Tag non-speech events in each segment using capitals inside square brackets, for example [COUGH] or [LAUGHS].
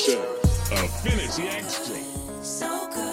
production of Extra. So good.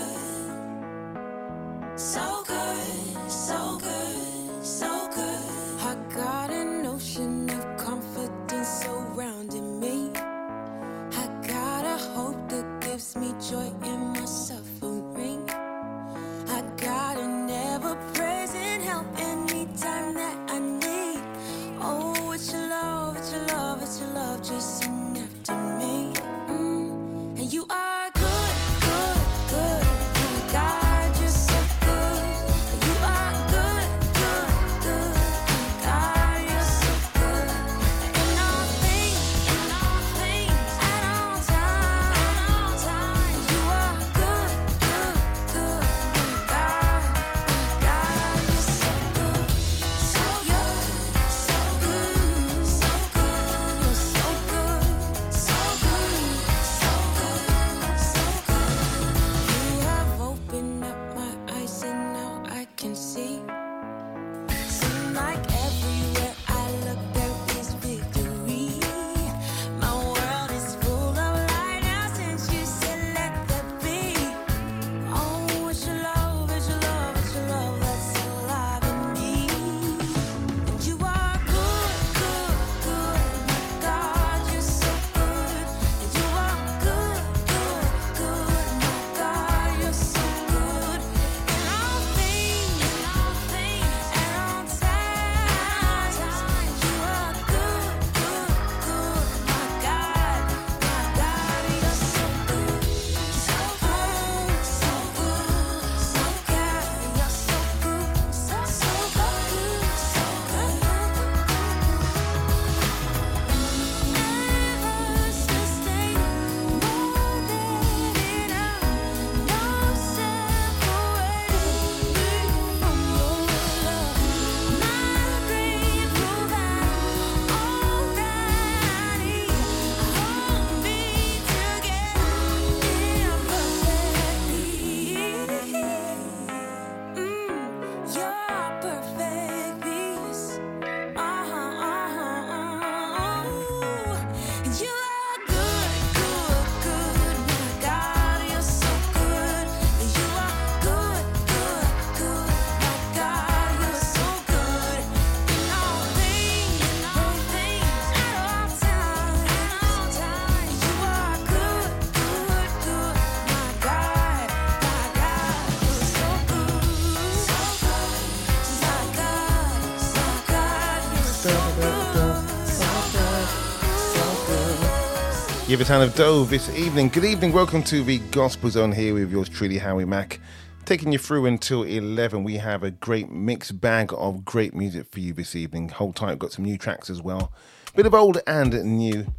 give a town of Dove this evening. Good evening, welcome to the Gospel Zone here with yours truly, Howie Mack. Taking you through until 11, we have a great mixed bag of great music for you this evening. Hold tight, We've got some new tracks as well. Bit of old and new,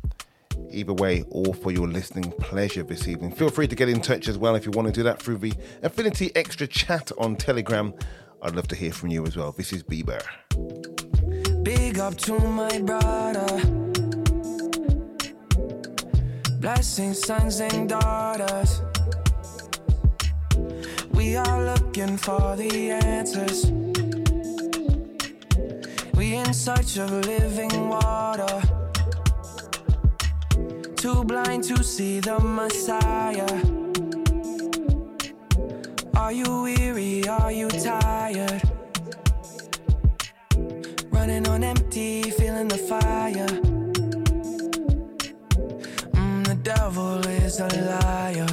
either way, all for your listening pleasure this evening. Feel free to get in touch as well if you want to do that through the Affinity Extra chat on Telegram. I'd love to hear from you as well. This is Bieber. Big up to my brother. Blessing sons and daughters. We are looking for the answers. We in search of living water. Too blind to see the Messiah. Are you weary? Are you tired? Running on empty a liar.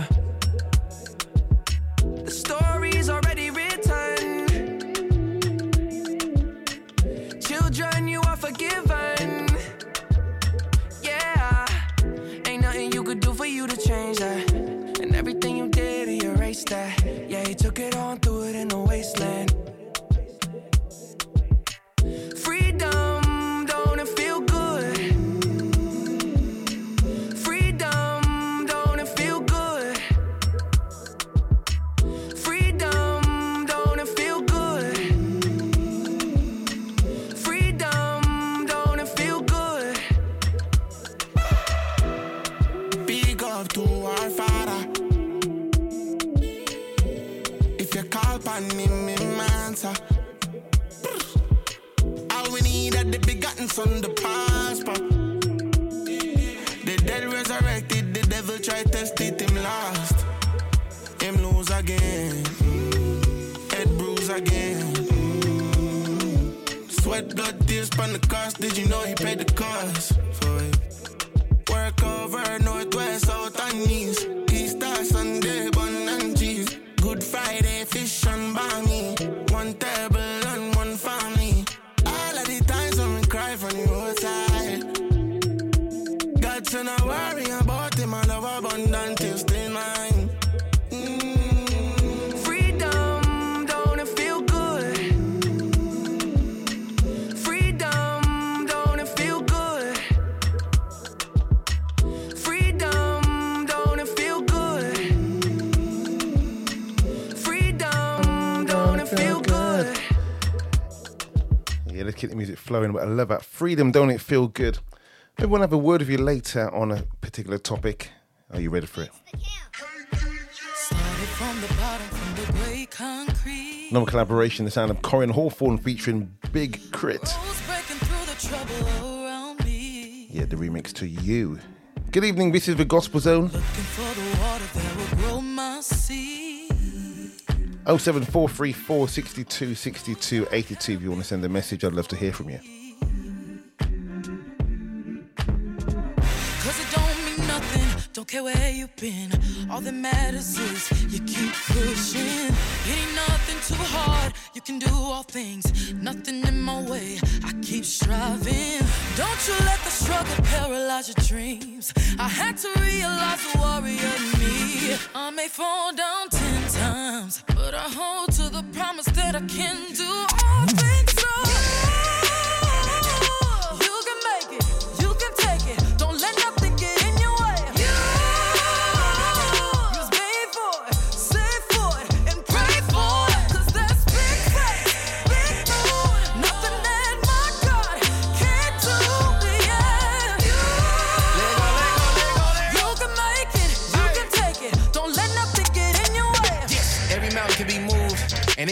I love that freedom. Don't it feel good? Maybe we'll have a word with you later on a particular topic. Are you ready for it? Started from the bottom, from the gray concrete. Another collaboration, the sound of Corin Hawthorne featuring Big Crit. Who's breaking through the trouble around me? Yeah, the remix to You. Good evening, this is the Gospel Zone. The water that will grow my seed. 07434 62 62 82 if you want to send a message. I'd love to hear from you. Cause it don't mean nothing, don't care where you've been. All that matters is you keep pushing. It ain't nothing too hard, you can do all things. Nothing in my way, I keep striving. Don't you let the struggle paralyze your dreams. I had to realize the warrior in me. I may fall down ten times, but I hold to the promise that I can do all things.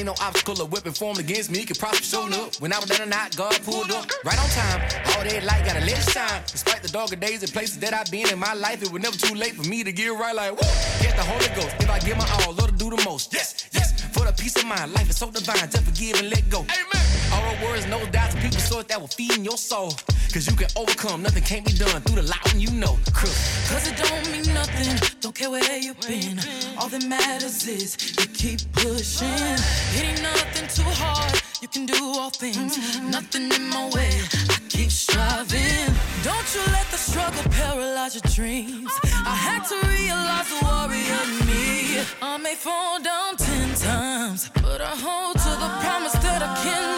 Ain't no obstacle or weapon formed against me can probably show up. When I was down and out, God pulled up right on time. All that light gotta let it shine. Despite the darker days and places that I've been in my life, it was never too late for me to get right. Like, woo, get the Holy Ghost. If I give my all, Lord, to do the most. Yes, yes, for the peace of mind. Life is so divine. Just forgive and let go. Amen. Words, no doubts, people sort that will feed in your soul. Cause you can overcome, nothing can't be done through the light when you know. Crook. Cause it don't mean nothing, don't care where you've been. All that matters is you keep pushing. It ain't nothing too hard, you can do all things. Nothing in my way, I keep striving. Don't you let the struggle paralyze your dreams. I had to realize the warrior in me. I may fall down ten times, but I hold to the promise that I can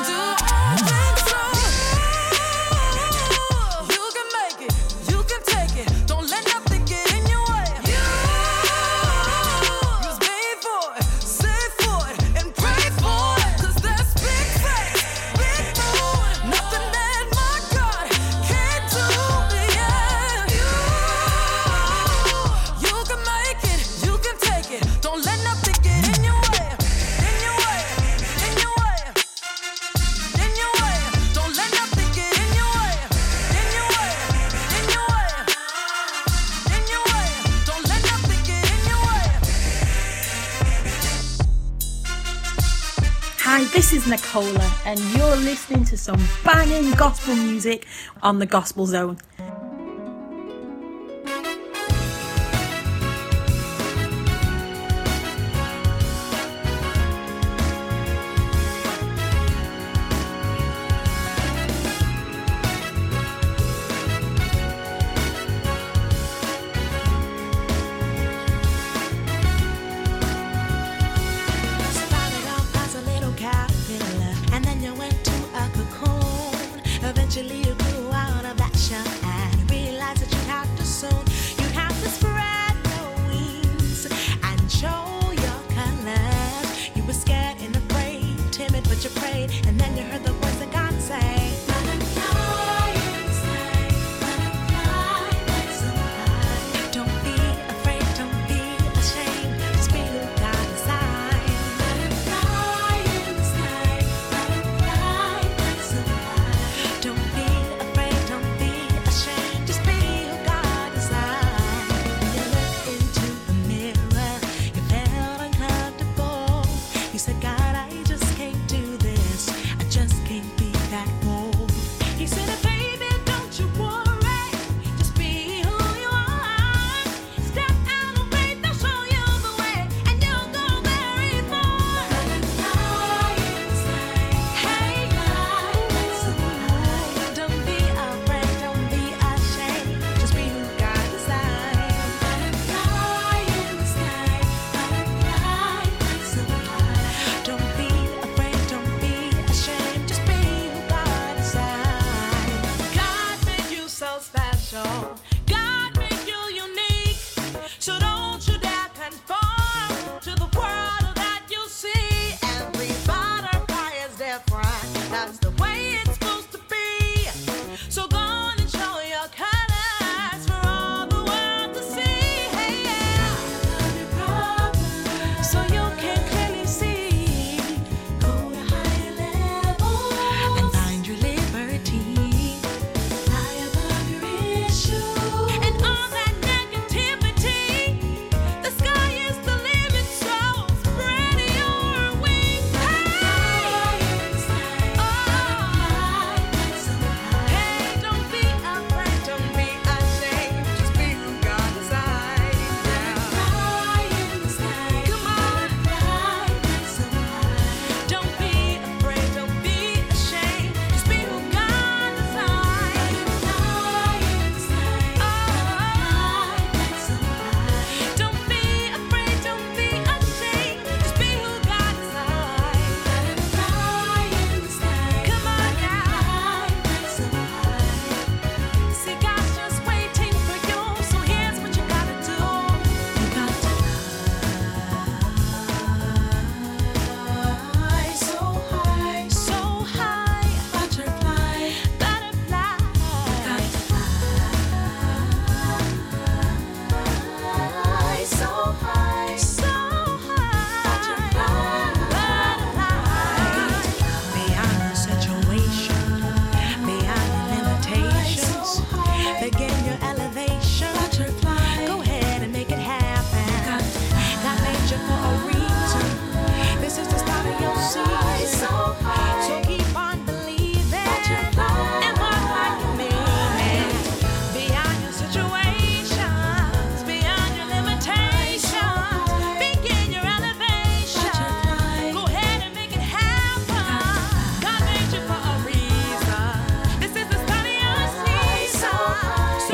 Nicola, and you're listening to some banging gospel music on the Gospel Zone.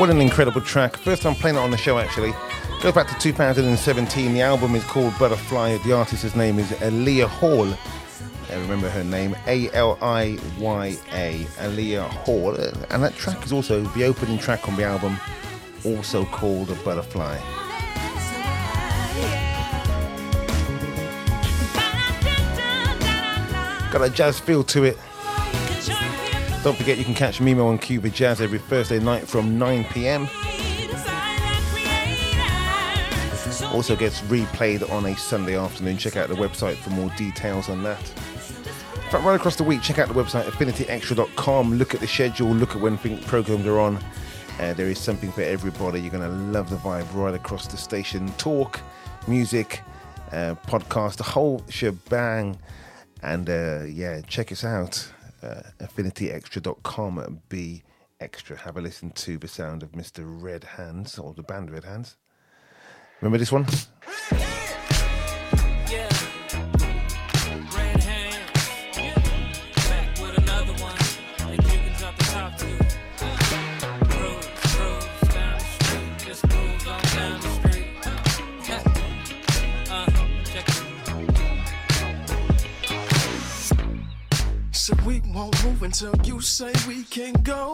What an incredible track. First time playing it on the show, actually. Goes back to 2017. The album is called Butterfly. The artist's name is Aaliyah Hall. I remember her name, A L I Y A, Aaliyah Hall. And that track is also the opening track on the album, also called A Butterfly. Got a jazz feel to it. Don't forget you can catch Mimo on Cuba Jazz every Thursday night from 9 pm. Also gets replayed on a Sunday afternoon. Check out the website for more details on that. In fact, right across the week, check out the website affinityextra.com. Look at the schedule, look at when programs are on. Uh, there is something for everybody. You're going to love the vibe right across the station. Talk, music, uh, podcast, the whole shebang. And uh, yeah, check us out. Uh, affinityextra.com. Be extra. Have a listen to the sound of Mr. Red Hands or the band Red Hands. Remember this one? So we won't move until you say we can go.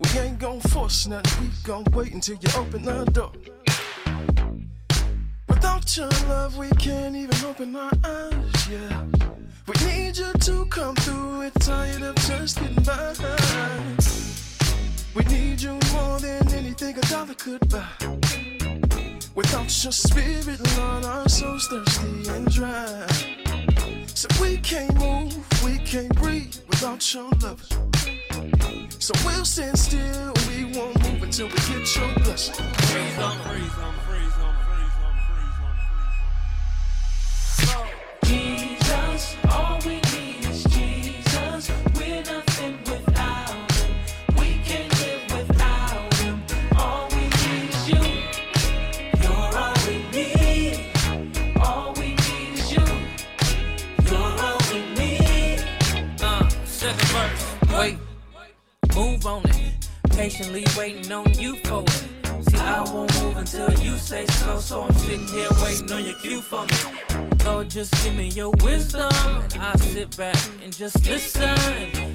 We ain't gon' force nothing, we gon' wait until you open the door. Without your love, we can't even open our eyes, yeah. We need you to come through, we're tired of just getting by. We need you more than anything a dollar could buy. Without your spirit, Lord, our souls thirsty and dry. So we can't move, we can't breathe without your love. So we'll stand still, we won't move until we get your blessing. Freeze on, freeze on, freeze on, patiently waiting on you for it. See, I won't move until you say so, so I'm sitting here waiting on your cue for me. Lord, just give me your wisdom, and I sit back and just listen.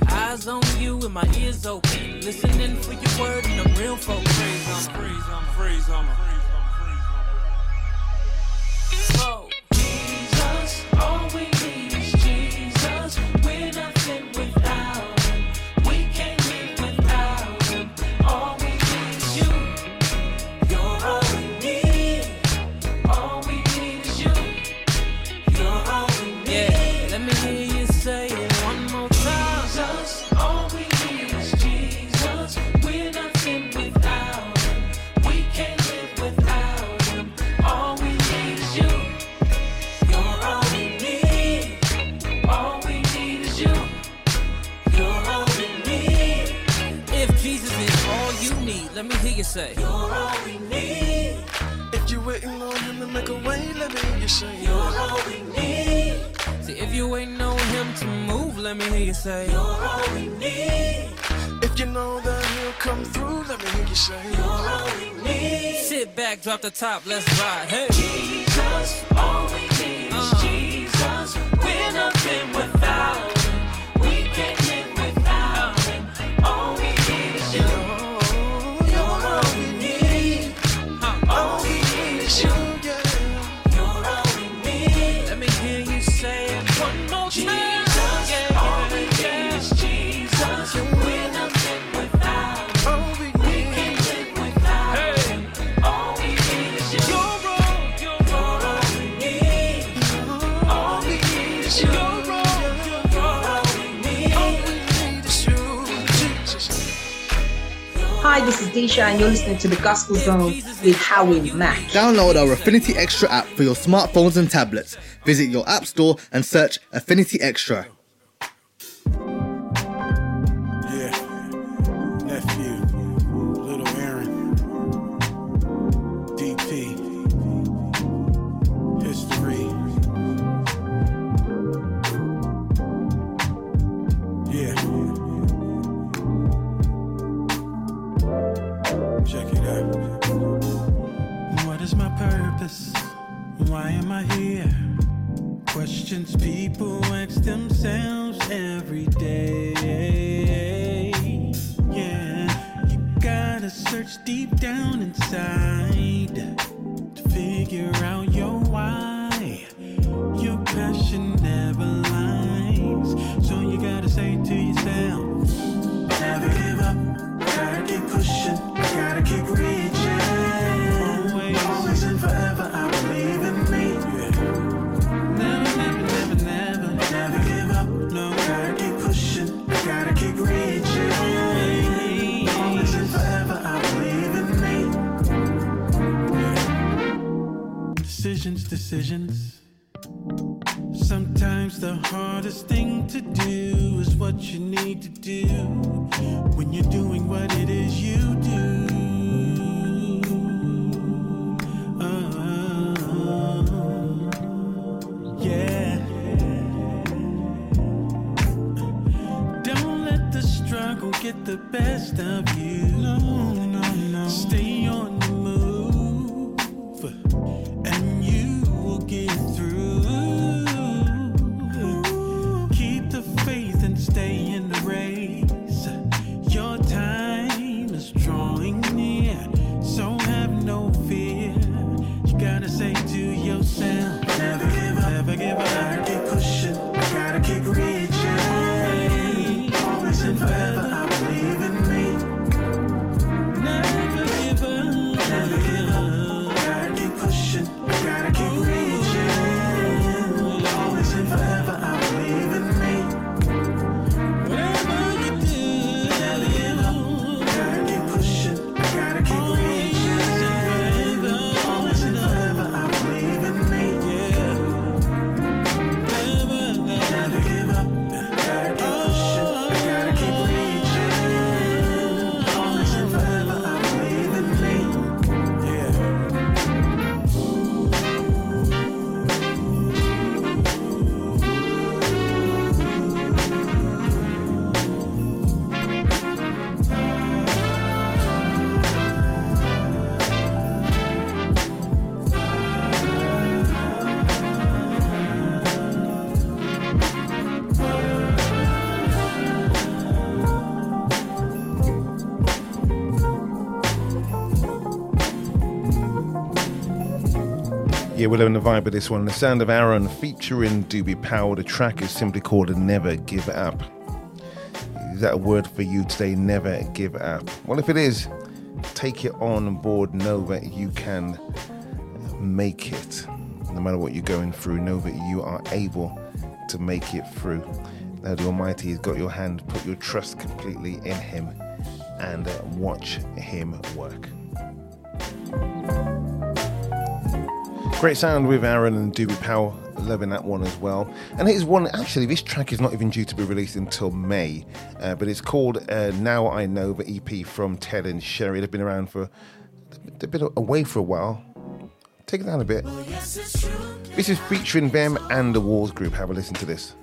Eyes on you and my ears open, listening for your word, and I'm real focused. freeze on, freeze on, freeze on. You say. You're all we need. If you're waiting on him to make a way, let me hear you say, You're all we need. See, if you waiting on him to move, let me hear you say. You're all we need. If you know that he'll come through, let me hear you say, You're all we need. Sit back, drop the top, let's ride. Hey. Jesus, all we need is uh. Jesus. We're nothing without Disha, and you're listening to the Gospel Zone with Howie Mack. Download our Affinity Extra app for your smartphones and tablets. Visit your app store and search Affinity Extra. I here? Questions people ask themselves every day. Yeah, you gotta search deep down inside to figure out your why. Your passion never lies, so you gotta say to yourself, never give up, gotta keep pushing, gotta keep reaching. Decisions, decisions. Sometimes the hardest thing to do is what you need to do when you're doing what it is you do. Yeah, we're loving the vibe of this one. The sound of Aaron featuring Doobie Powell. The track is simply called Never Give Up. Is that a word for you today? Never give up. Well, if it is, take it on board. Know that you can make it. No matter what you're going through, know that you are able to make it through. Now, the Almighty has got your hand. Put your trust completely in Him and watch Him work. Great sound with Aaron and Doobie Powell. Loving that one as well. And here's one, actually, this track is not even due to be released until May, uh, but it's called uh, Now I Know, the EP from Ted and Sheri. They've been around for, they've been away for a while. Take it down a bit. This is featuring them and the Walls Group. Have a listen to this.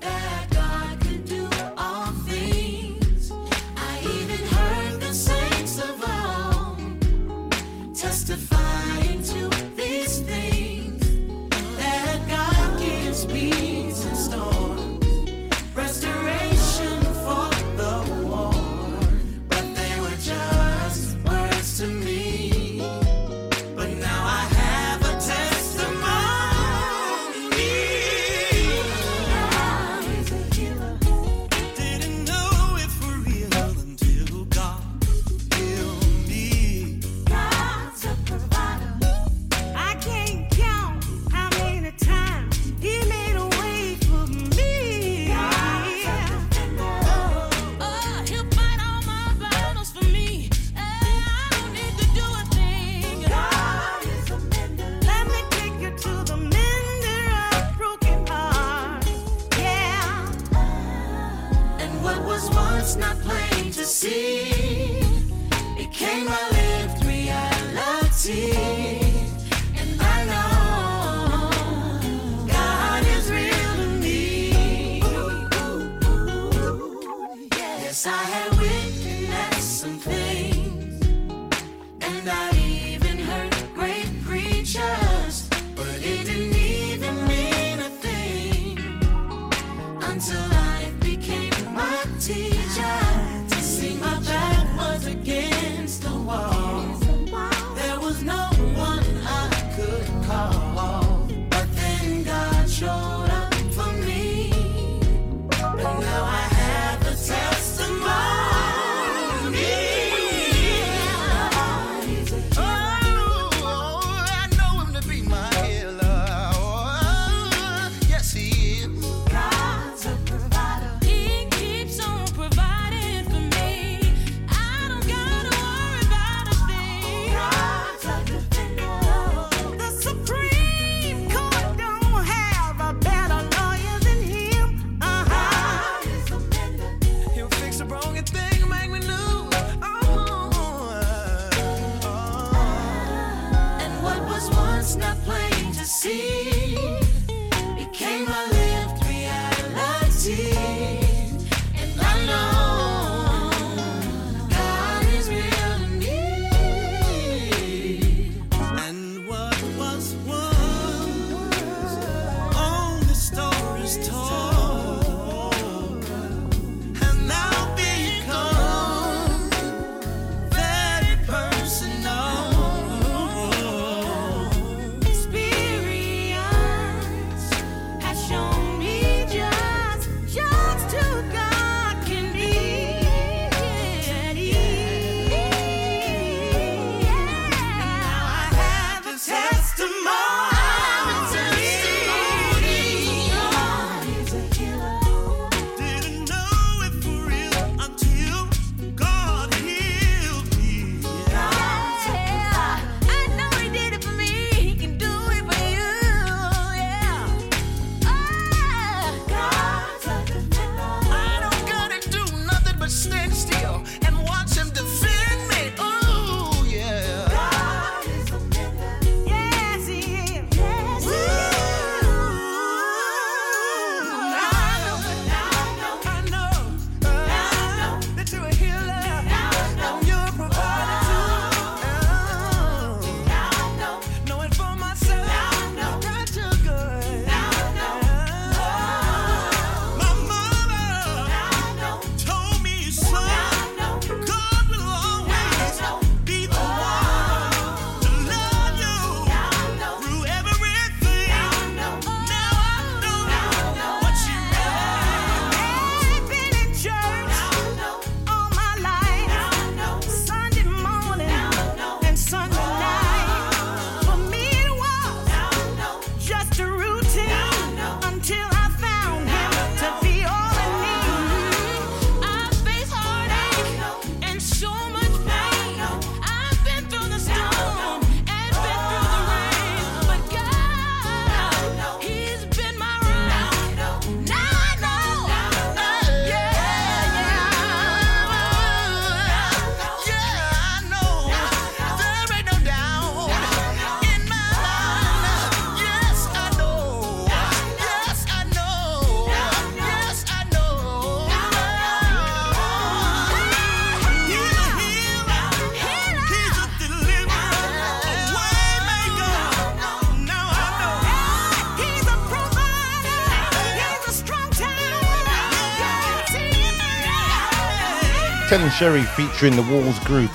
Sheri featuring the Walls Group.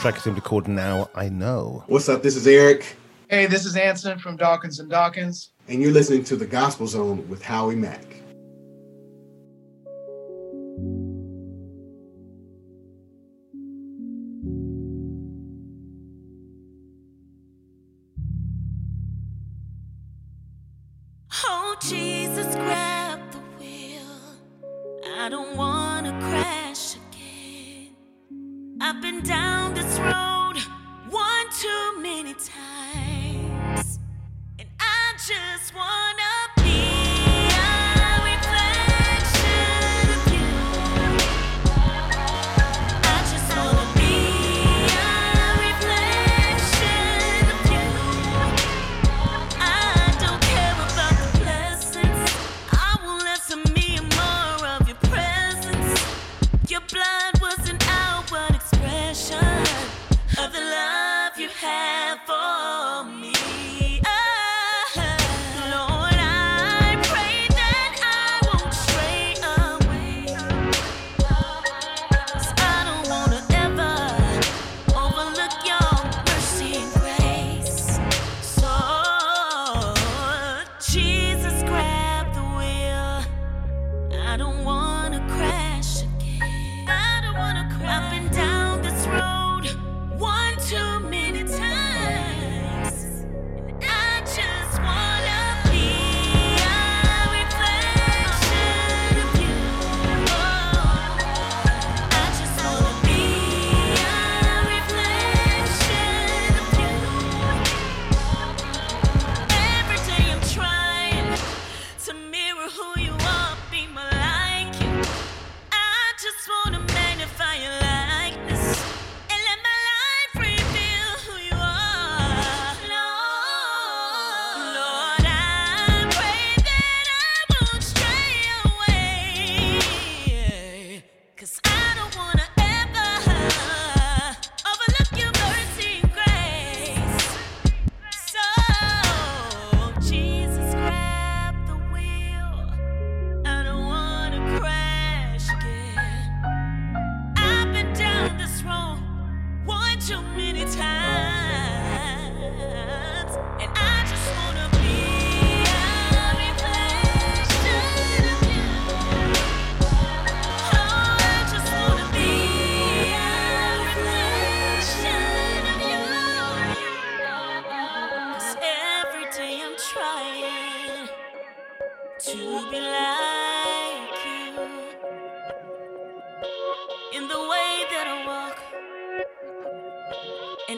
Track is simply called Now I Know. What's up? This is Eric. Hey, this is Anson from Dawkins and Dawkins. And you're listening to the Gospel Zone with Howie Mack.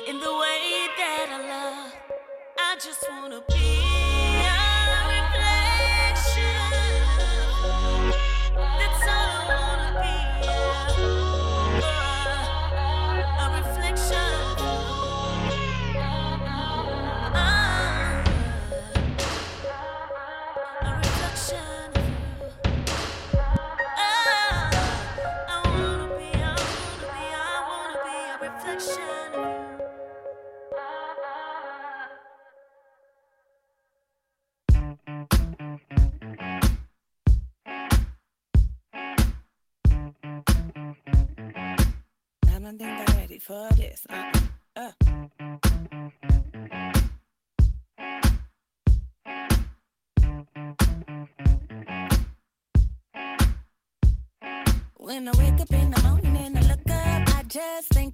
in the way that I love. I just wanna be.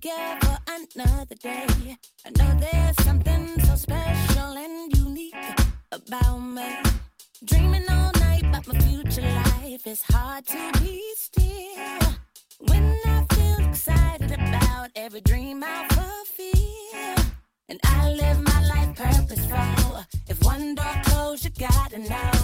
together for another day. I know there's something so special and unique about me. Dreaming all night about my future life. is hard to be still when I feel excited about every dream I fulfill. And I live my life purposeful. If one door closed, you gotta know.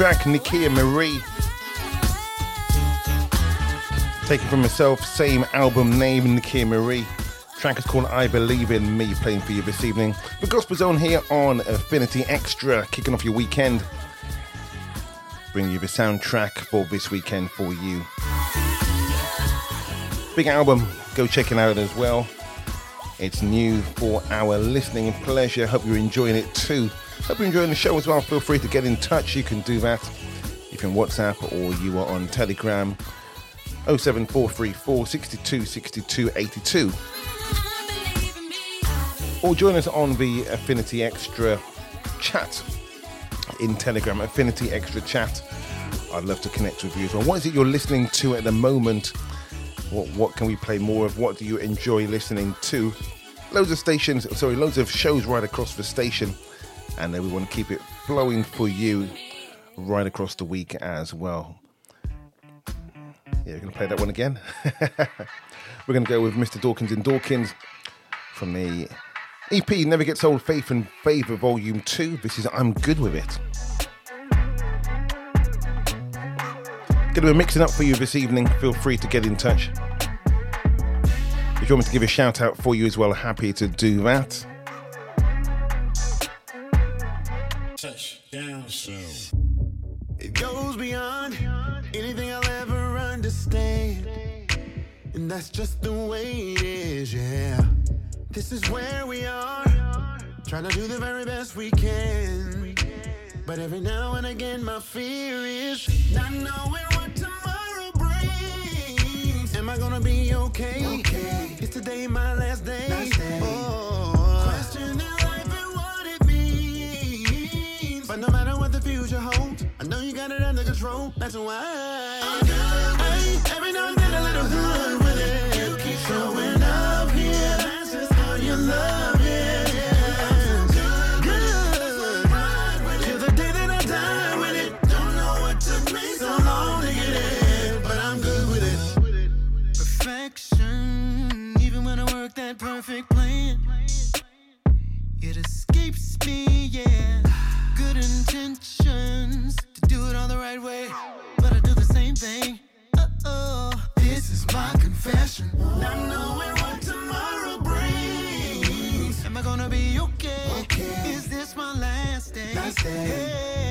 Track, Nikia Marie. Taken from myself, same album name, Nikia Marie. Track is called I Believe in Me, playing for you this evening. The Gospel Zone here on Affinity Extra, kicking off your weekend. Bringing you the soundtrack for this weekend for you. Big album, go check it out as well. It's new for our listening pleasure. Hope you're enjoying it too. Hope you're enjoying the show as well. Feel free to get in touch. You can do that if you're on WhatsApp or you are on Telegram. 07434 62 62 82. Or join us on the Affinity Extra chat in Telegram, Affinity Extra chat. I'd love to connect with you as well. What is it you're listening to at the moment? What, what can we play more of? What do you enjoy listening to? Loads of stations, sorry, loads of shows right across the station, and then we want to keep it flowing for you right across the week as well. Yeah, we're going to play that one again. [LAUGHS] we're going to go with Mr. Dawkins in Dawkins from the EP Never Gets Old Faith and Favour Volume 2. This is I'm Good With It. Going to be mixing up for you this evening. Feel free to get in touch. If you want me to give a shout out for you as well, happy to do that. Touchdown show. It goes beyond anything I'll ever understand. And that's just the way it is, yeah. This is where we are. Trying to do the very best we can. But every now and again, my fear is not knowing what tomorrow brings. Am I gonna be okay? Is today my last day? Oh, I know you got it under control. That's why. Right way, but I do the same thing. Uh-oh. This is my confession. Not knowing what tomorrow brings. Am I gonna be okay? Is this my last day? Yeah. Questioning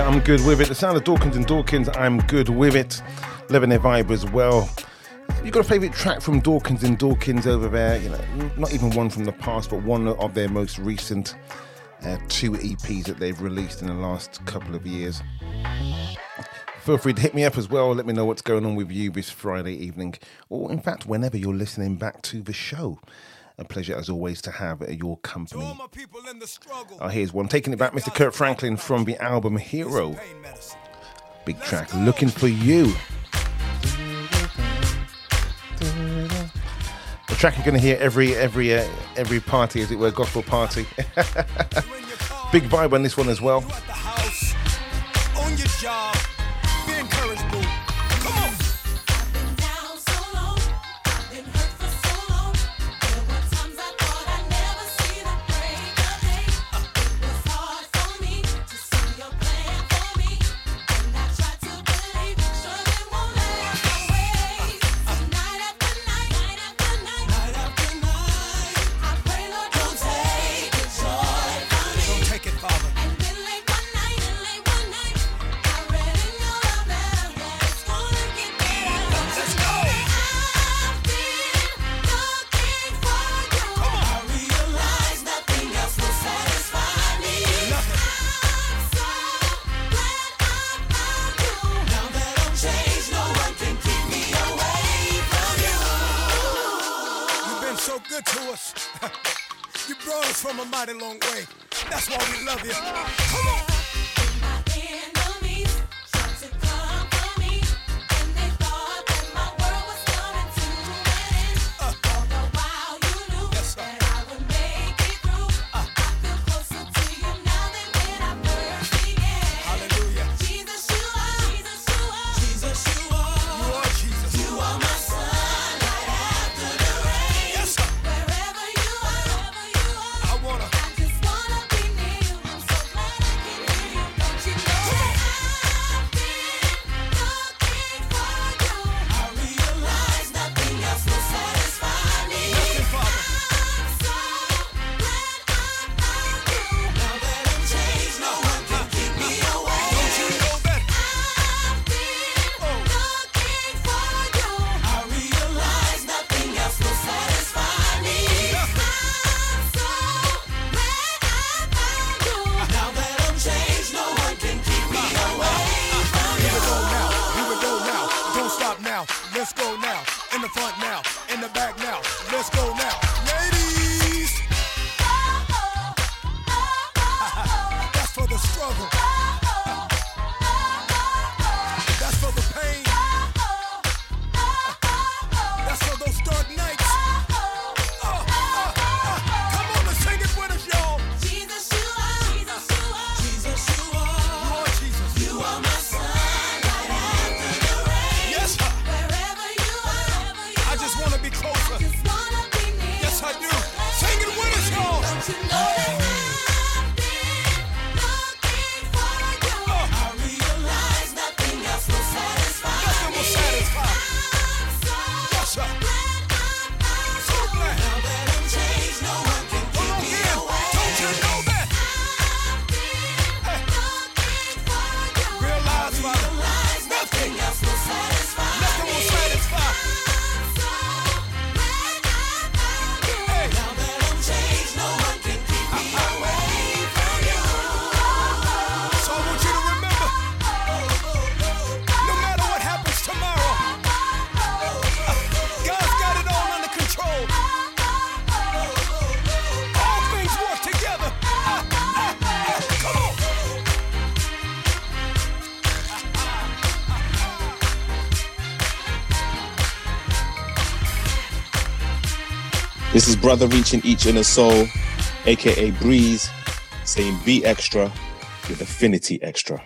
I'm good with it. The sound of Dawkins and Dawkins, I'm good with it. Loving their vibe as well. You got a favourite track from Dawkins and Dawkins over there? You know, not even one from the past, but one of their most recent uh, two EPs that they've released in the last couple of years. Feel free to hit me up as well. Let me know what's going on with you this Friday evening, or in fact, whenever you're listening back to the show. A pleasure as always to have your company. Oh, here's one. Taking it back, Mr. Kirk Franklin from the album Hero. Big track, Looking for You. The track you're going to hear every every uh, every party, as it were, gospel party. [LAUGHS] Big vibe on this one as well. You know that This is Brother Reaching Each Inner Soul, aka Breeze, saying be extra with Affinity Extra.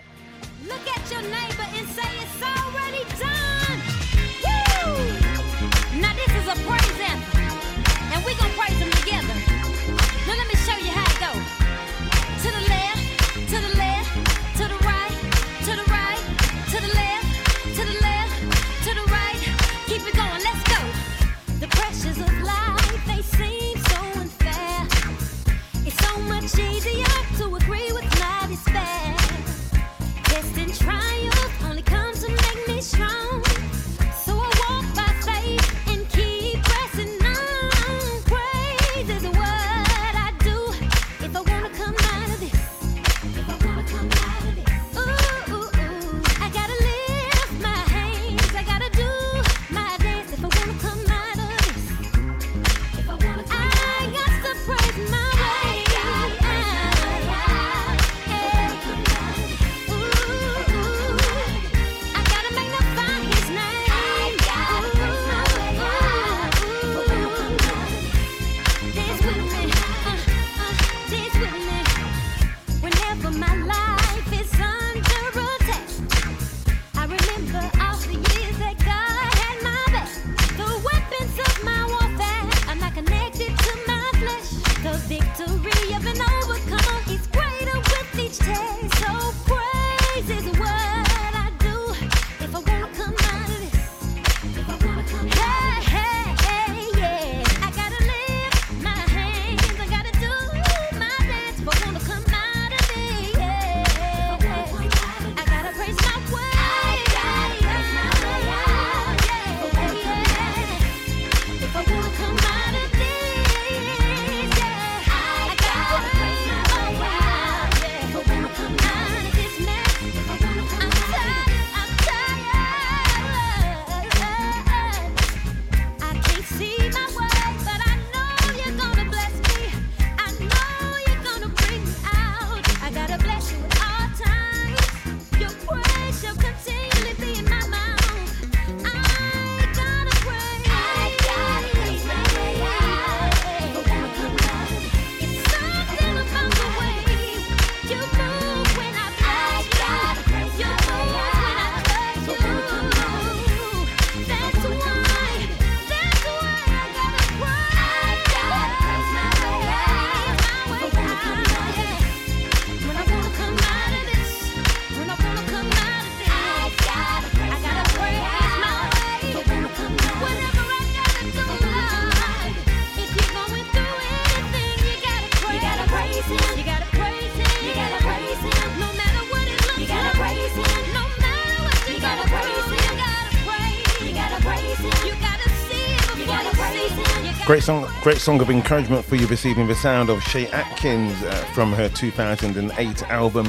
song, great song of encouragement for you this evening. The sound of Shay Atkins uh, from her 2008 album.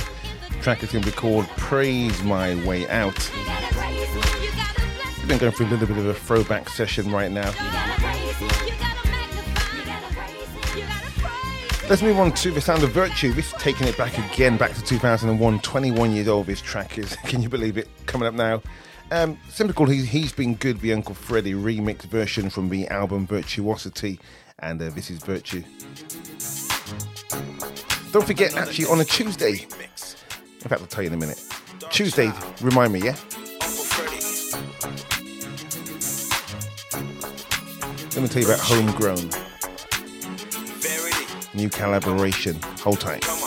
The track is going to be called "Praise My Way Out." We've been going through a little bit of a throwback session right now. Let's move on to the sound of virtue. This is taking it back again, back to 2001. 21 years old. This track is. [LAUGHS] Can you believe it? Coming up now. Um, simply called he's, he's Been Good, the Uncle Freddy remix version from the album Virtuosity, and uh, this is Virtue. Don't forget, actually, on a Tuesday, in fact, I'll tell you in a minute. Tuesday, remind me, yeah? Let me tell you about Homegrown. New collaboration. Hold tight.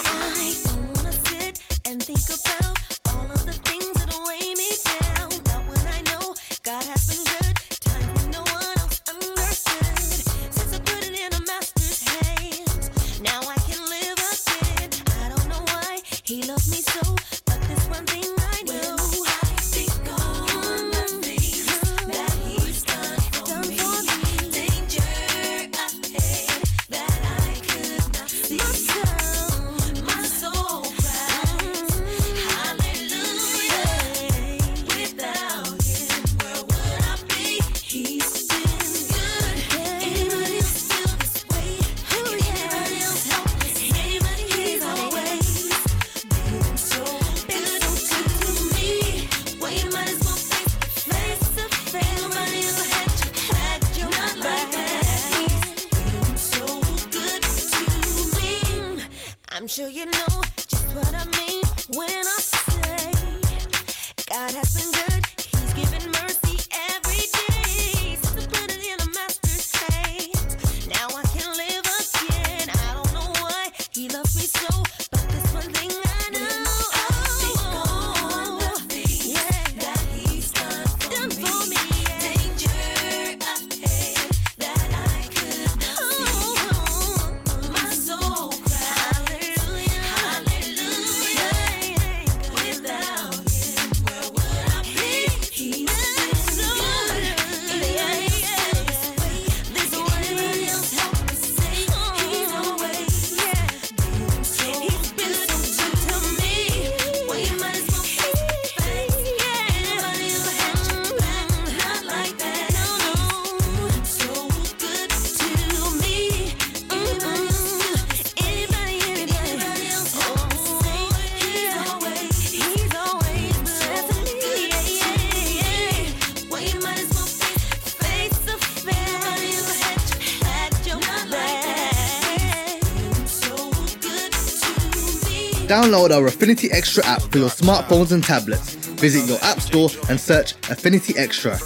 download our Affinity Extra app for your smartphones and tablets. Visit your app store and search Affinity Extra.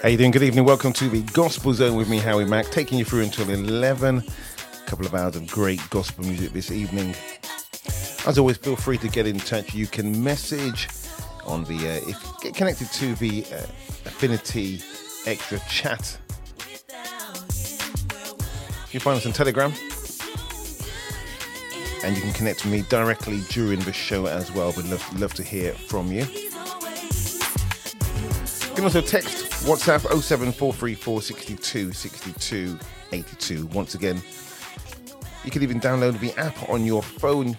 How you doing? Good evening. Welcome to the Gospel Zone with me, Howie Mack, taking you through until 11. A couple of hours of great gospel music this evening. As always, feel free to get in touch. You can message on the uh, if get connected to the uh, Affinity Extra chat. You find us on Telegram and you can connect with me directly during the show as well. We'd love, love to hear from you. You can also text WhatsApp 07434 62 62 82. Once again, you can even download the app on your phone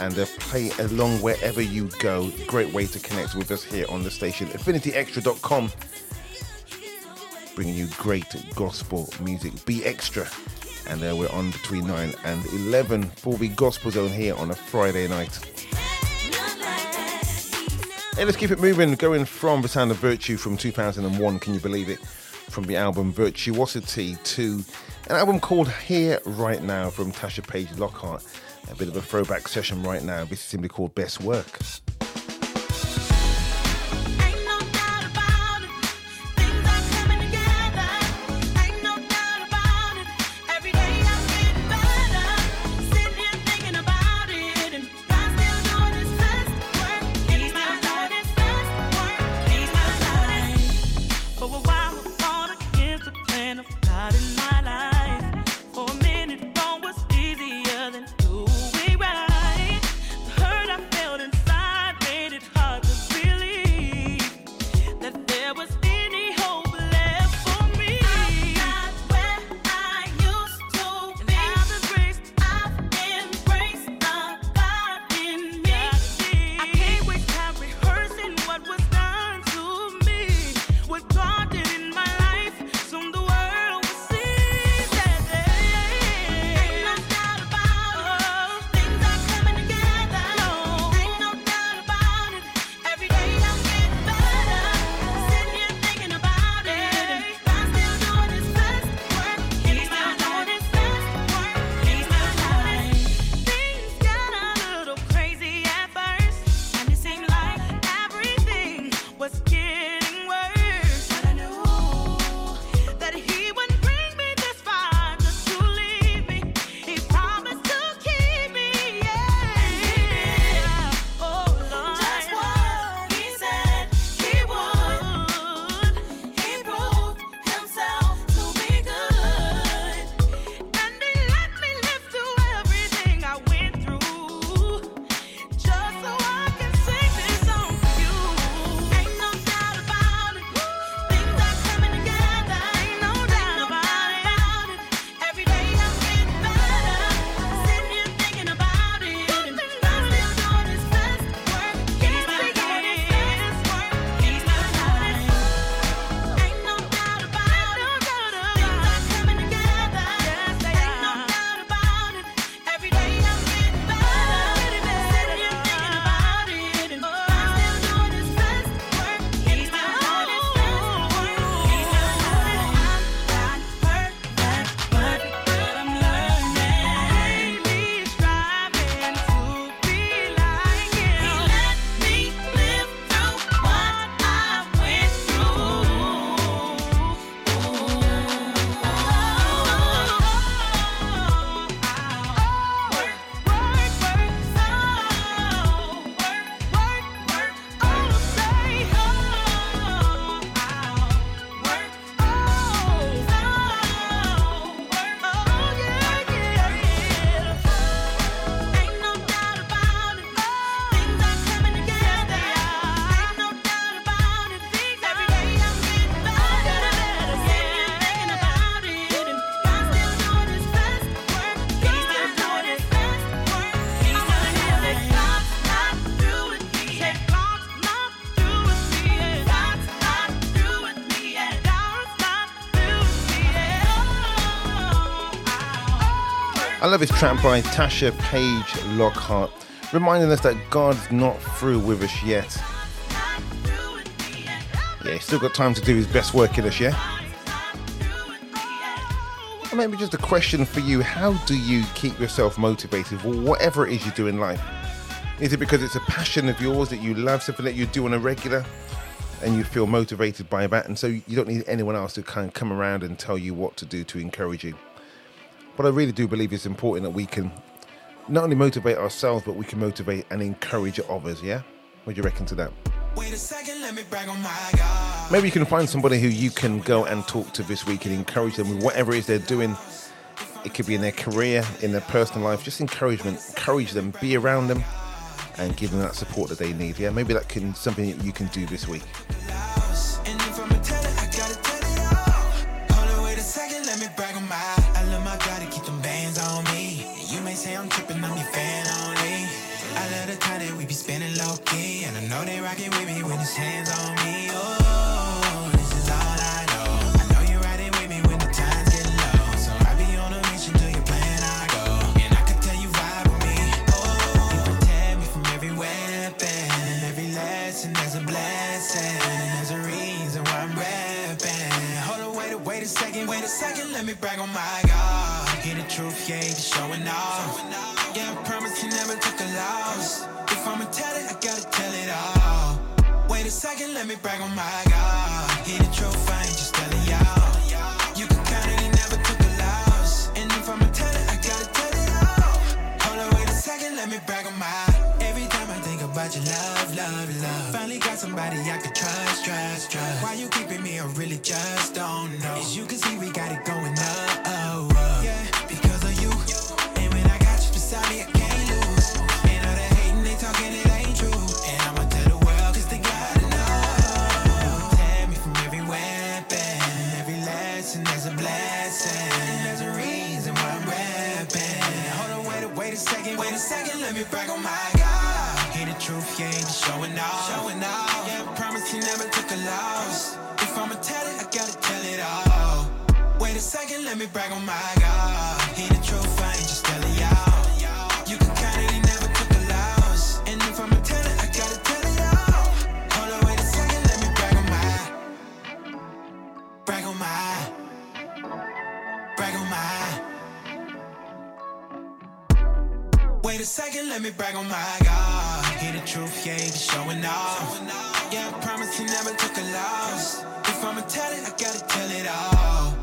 and uh, play along wherever you go. Great way to connect with us here on the station. AffinityExtra.com, bringing you great gospel music. Be extra. And uh, we're on between 9 and 11 for the Gospel Zone here on a Friday night. Hey, let's keep it moving. Going from the sound of Virtue from 2001, can you believe it? From the album Virtuosity to an album called Here Right Now from Tasha Page Lockhart. A bit of a throwback session right now. This is simply called Best Work. Love this track by Tasha Page Lockhart, reminding us that God's not through with us yet. Yeah, he's still got time to do his best work in us, yeah? Or maybe just a question for you how do you keep yourself motivated for whatever it is you do in life? Is it because it's a passion of yours that you love, something that you do on a regular, and you feel motivated by that, and so you don't need anyone else to kind of come around and tell you what to do to encourage you? But I really do believe it's important that we can not only motivate ourselves, but we can motivate and encourage others. Yeah, what do you reckon to that? Wait a second, let me brag on my God. Maybe you can find somebody who you can go and talk to this week and encourage them with whatever it is they're doing. It could be in their career, in their personal life, just encouragement. Encourage them, be around them, and give them that support that they need. Yeah, maybe that can something that you can do this week. Low key. And I know they rocking with me when it's hands on me. Oh, this is all I know. I know you're riding with me when the times get low. So I be on a mission to your plan, I go. And I can tell you vibe with me. Oh, you protect me from every weapon. And every lesson there's a blessing. And there's a reason why I'm rapping. Hold on, wait a, wait a second, wait a second, let me brag on my God. Hear the truth, yeah, be showing off. Yeah, I promise he never took a loss. If I'ma tell it, I gotta tell it all. Wait a second, let me brag on my God. Hear the truth, I ain't just telling y'all. You can count it, he never took a loss. And if I'ma tell it, I gotta tell it all. Hold on, wait a second, let me brag on my. Every time I think about your love, love, love. Finally got somebody I can trust, trust, trust. Why you keeping me? I really just don't know. As you can see, we got it going up, let me brag on my God. Hear the truth, yeah, he showing off. Showing off. Yeah, I promise he never took a loss. If I'ma tell it, I gotta tell it all. Wait a second, let me brag on my God. Wait a second, let me brag on my God. Hear the truth, yeah, be showing off. Yeah, I promise he never took a loss. If I'ma tell it, I gotta tell it all.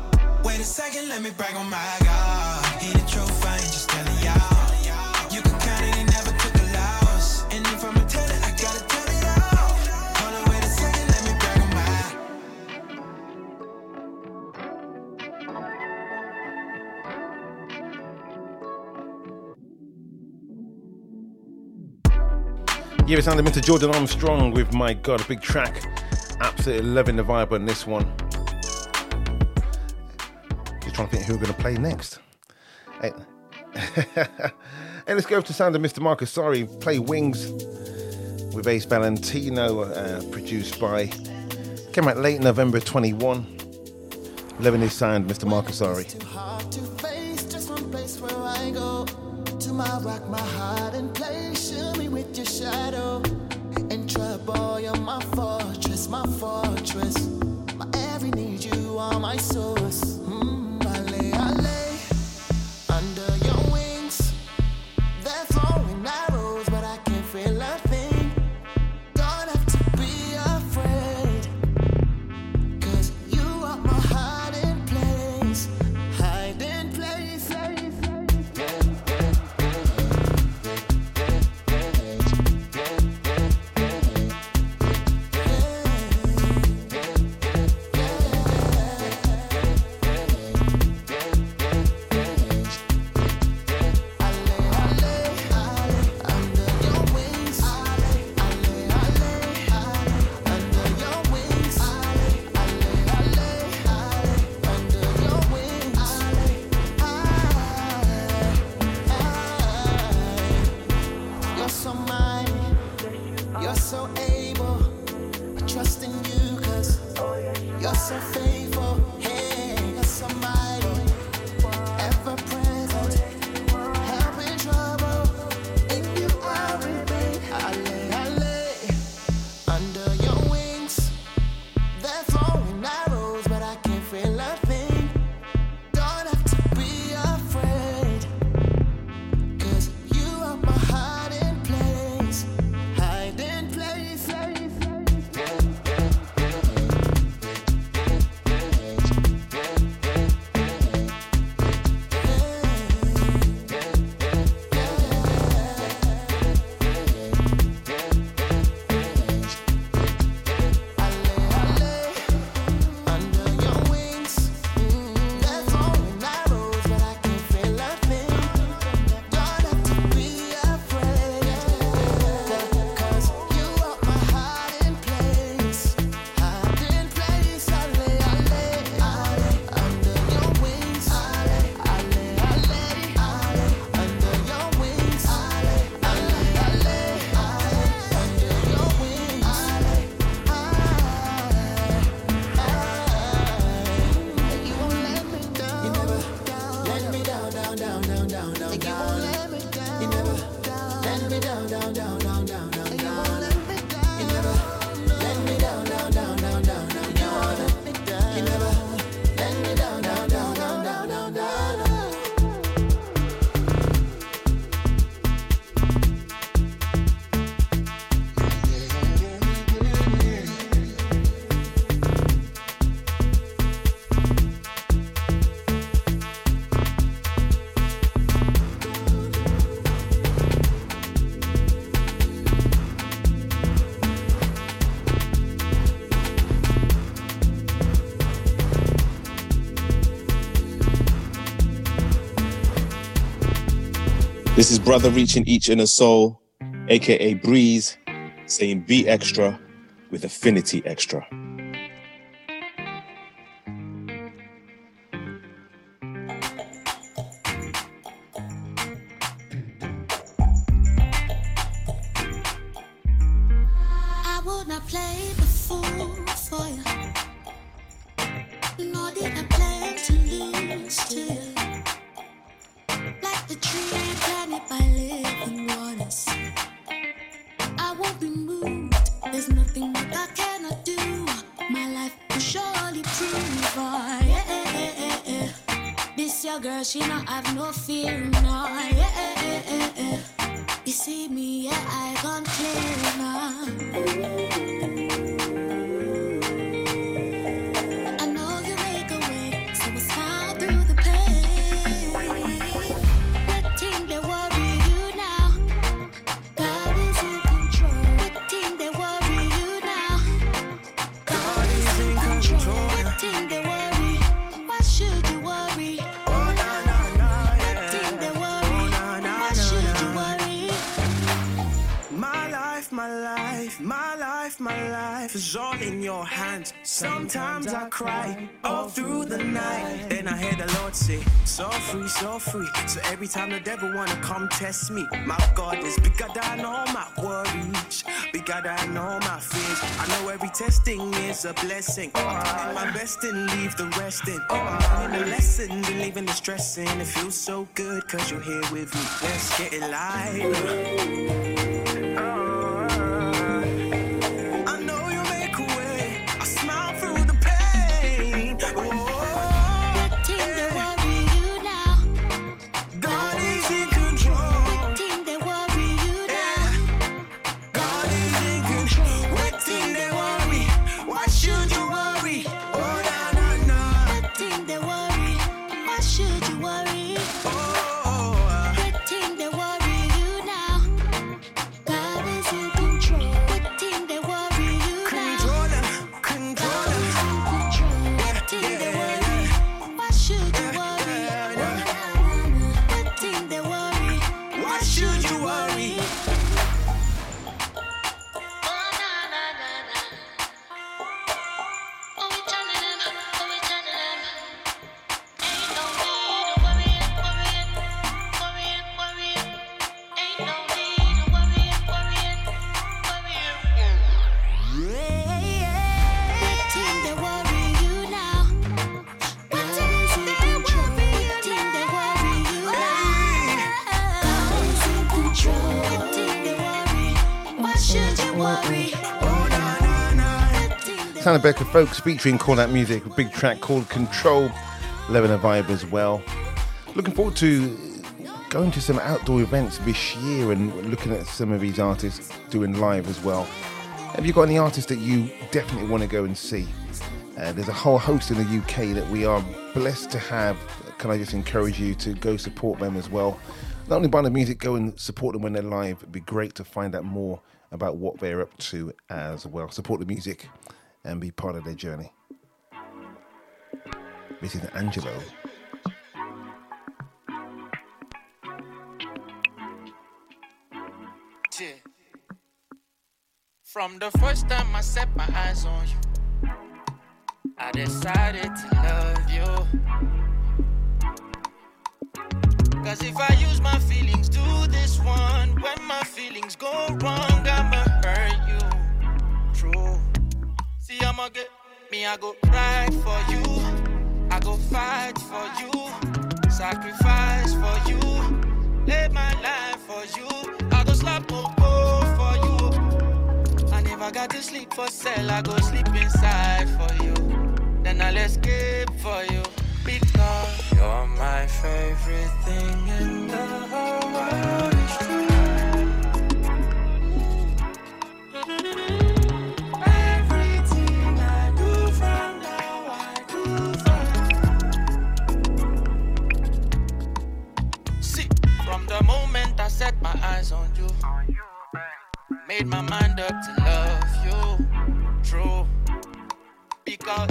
Wait a second, let me brag on my God. Hear the truth, I ain't just telling y'all. Yeah, it's sounding Mr. Jordan Armstrong with My God, a big track. Absolutely loving the vibe on this one. Just trying to think who we're going to play next. Hey. [LAUGHS] hey, let's go to sound of Mr. Marcus. Sorry, play Wings with Ace Valentino, uh, produced by. Came out late November 21. Loving his sound, Mr. Marcus. And shadow. In trouble, you're my fortress, my fortress. My every need, you are my source. This is Brother Reaching Each Inner Soul, aka Breeze, saying be extra with Affinity Extra. Free, so every time the devil wanna come test me, my God is bigger than all my worries, bigger than all my fears. I know every testing is a blessing. I'm my best and leave the rest in. I'm learning the lesson and leaving the stressing. It feels so good cause you're here with me. Let's get it live. I Santa Becca Folks featuring Out Music, a big track called Control, loving a vibe as well. Looking forward to going to some outdoor events this year and looking at some of these artists doing live as well. Have you got any artists that you definitely want to go and see? Uh, there's a whole host in the UK that we are blessed to have. Can I just encourage you to go support them as well? Not only buy the music, go and support them when they're live. It'd be great to find out more about what they're up to as well. Support the music and be part of their journey. This is Angelo. From the first time I set my eyes on you, I decided to love you. Cause if I use my feelings do this one, when my feelings go wrong, I'ma hurt Me, I go ride for you. I go fight for you. Sacrifice for you. Lay my life for you. I go slap go for you. I never got to sleep for cell. I go sleep inside for you. Then I'll escape for you. Because you're my favorite thing in the whole world. Eyes on you, made my mind up to love you. True. Because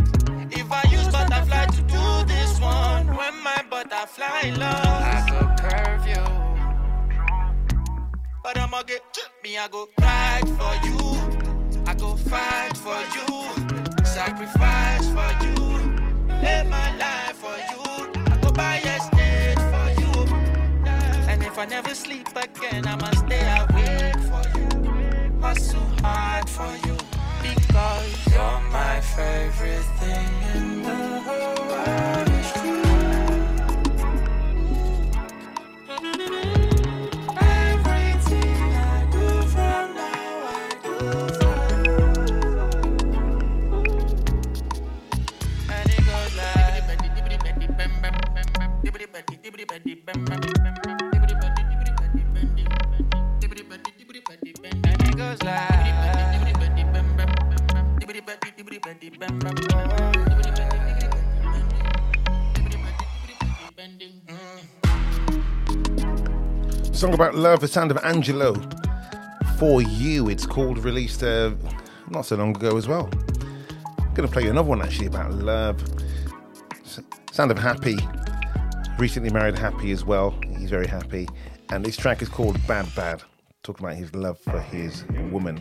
if I use butterfly to do this one, when my butterfly love, I could curve you. But I'ma get me, I go fight for you. I go fight for you. Sacrifice for you. Live my life if I never sleep again, I'ma stay awake for you. Hustle hard for you. Because you're my favorite thing in the whole world. is true. Everything I Song about love, the sound of Angelo. For you, it's called, released uh, not so long ago as well. I'm Gonna play you another one actually about love. Sound of Happy. Recently married Happy as well. He's very happy. And this track is called Bad Bad. Talking about his love for his woman.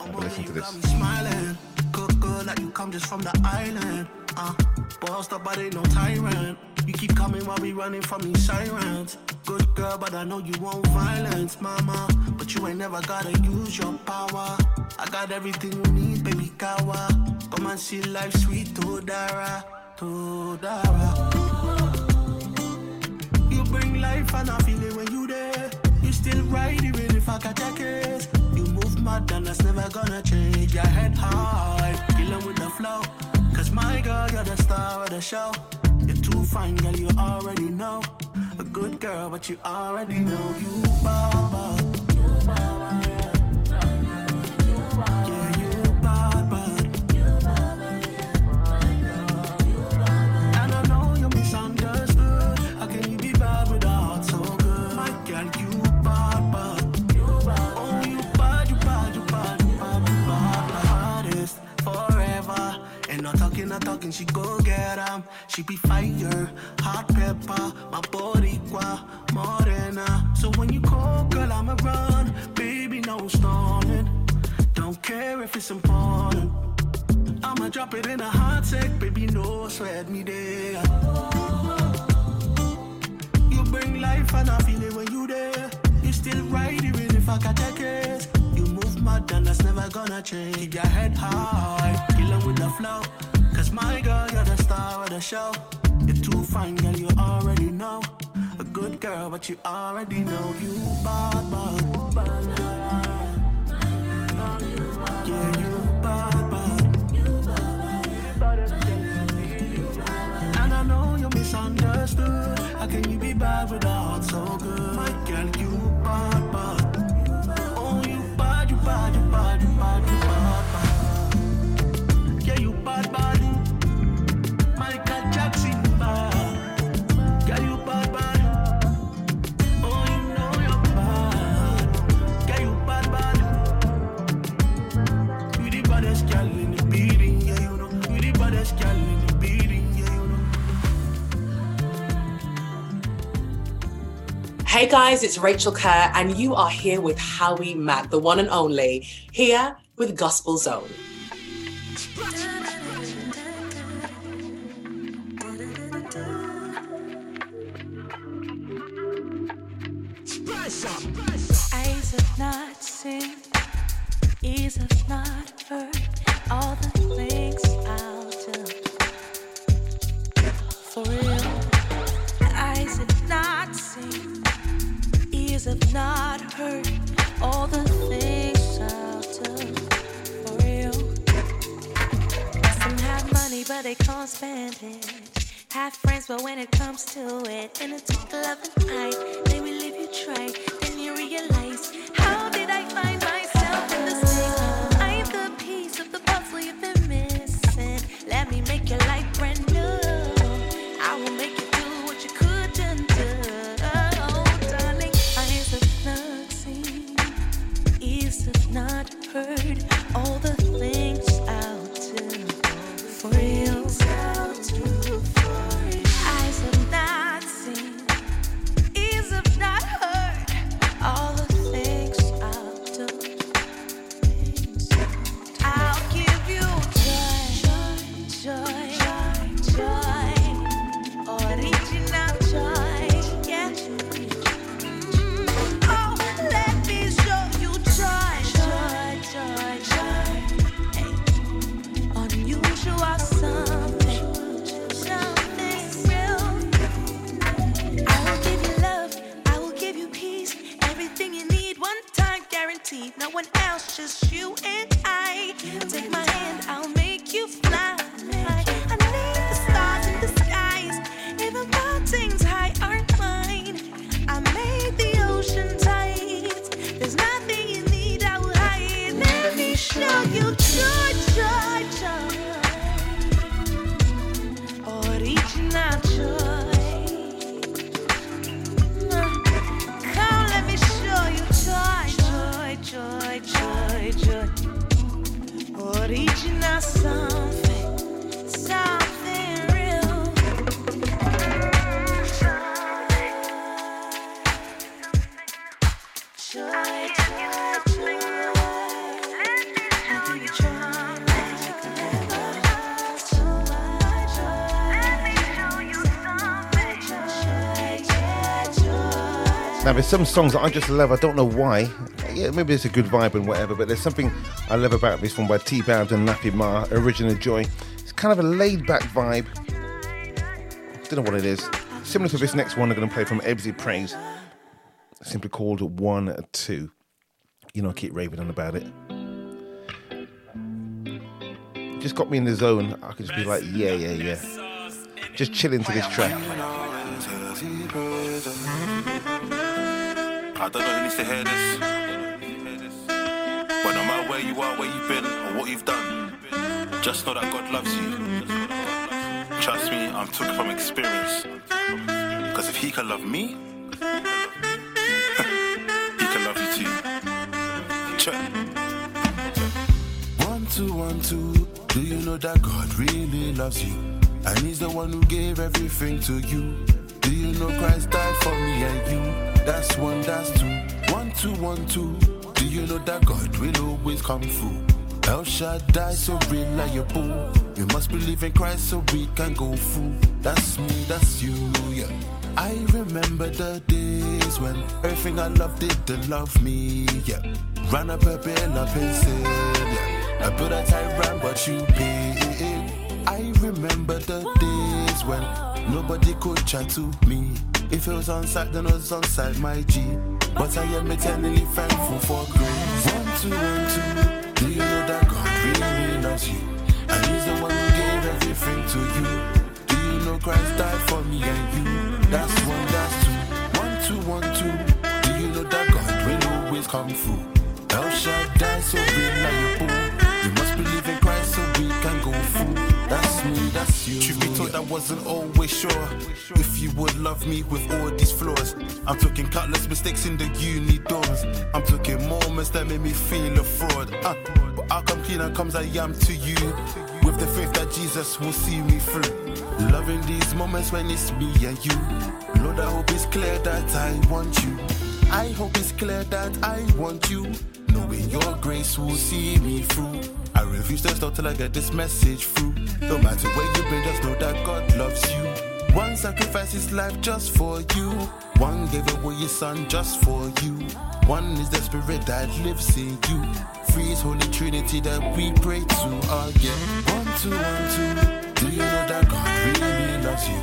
Have a listen to this. Smiling, good, good, like you come just from the island. Uh, bossed up, but ain't no tyrant. You keep coming while we running from these sirens. Good girl, but I know you want violence, mama. But you ain't never gotta use your power. I got everything you need, baby kawa. Come and see life sweet to Dara, to Dara. You bring life and I feel it when you there. You still case. You move mad and that's never gonna change. Your head high, killing with the flow. Cause my girl, you're the star of the show. You're too fine, girl, you already know. A good girl, but you already know you baba. Yeah, She be fire, you already know you guys, it's Rachel Kerr, and you are here with Howie Mack, the one and only, here with Gospel Zone. There's some songs that I just love. I don't know why. Yeah, maybe it's a good vibe and whatever, but there's something I love about this one by T Bound and Nappy Ma, Original Joy. It's kind of a laid back vibe. Don't know what it is. Similar to this next one, I'm going to play from Ebsy Praise, simply called One Two. You know, I keep raving on about it. Just got me in the zone. I could just be like, yeah, yeah, yeah. Just chilling to this track. I don't know who needs to hear this. But no matter where you are, where you've been, or what you've done, just know that God loves you. Trust me, I'm talking from experience. Because if He can love me, [LAUGHS] He can love you too. Check. One, two, one, two. Do you know that God really loves you? And He's the one who gave everything to you. Do you know Christ died for me and you? That's one, that's two. One, two, one, two. Do you know that God will always come through? El Shaddai, so reliable. You must believe in Christ so we can go through. That's me, that's you, yeah. I remember the days when everything I loved didn't love me, yeah. Ran up a bill in sin, yeah. I put a tight ram, but you paid. I remember the days when nobody could chat to me. If it was on site, then it was on site, my G. But I am eternally thankful for grace. One, two, one, two. Do you know that God really, loves you? And He's the one who gave everything to you. Do you know Christ died for me and you? That's one, that's two. One, two, one, two. Do you know that God will always come through? El Shaddai, so reliable. You must believe in Christ so we can go through. That's you. Truth be told, I wasn't always sure if you would love me with all these flaws. I'm talking countless mistakes in the uni dorms. I'm talking moments that made me feel a fraud. Uh, but how come clean and comes I am to you? With the faith that Jesus will see me through. Loving these moments when it's me and you. Lord, I hope it's clear that I want you. I hope it's clear that I want you. Knowing your grace will see me through. I refuse to stop till I get this message through. No matter where you've been, just know that God loves you. One sacrificed his life just for you. One gave away his son just for you. One is the spirit that lives in you. Three is Holy Trinity that we pray to again. One, two, one, two. Do you know that God really loves you?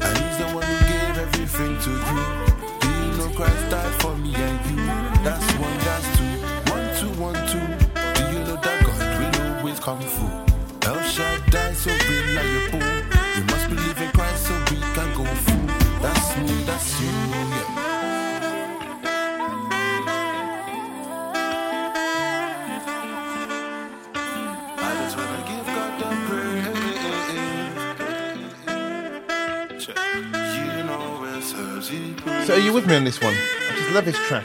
And he's the one who gave everything to you. Christ died for me and you? That's one, that's two. One, two, one, two. Do you know that God will always come through? El Shaddai, so reliable. You must believe in Christ so we can go through. That's me, that's you, So are you with me on this one? I just love this track.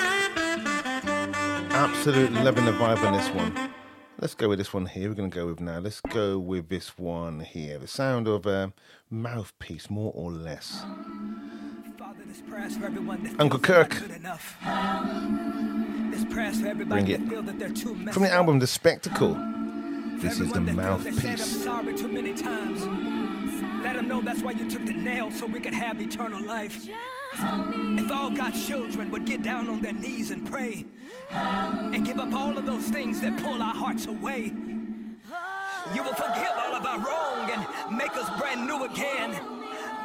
Absolutely loving the vibe on this one. Let's go with this one here. We're going to go with now. Let's go with this one here. The sound of a mouthpiece, more or less. Uncle Kirk. Bring it. From the album The Spectacle. This is the mouthpiece. sorry too many times. Let them know that's why you took the nail so we could have eternal life. If all God's children would get down on their knees and pray and give up all of those things that pull our hearts away, you will forgive all of our wrong and make us brand new again.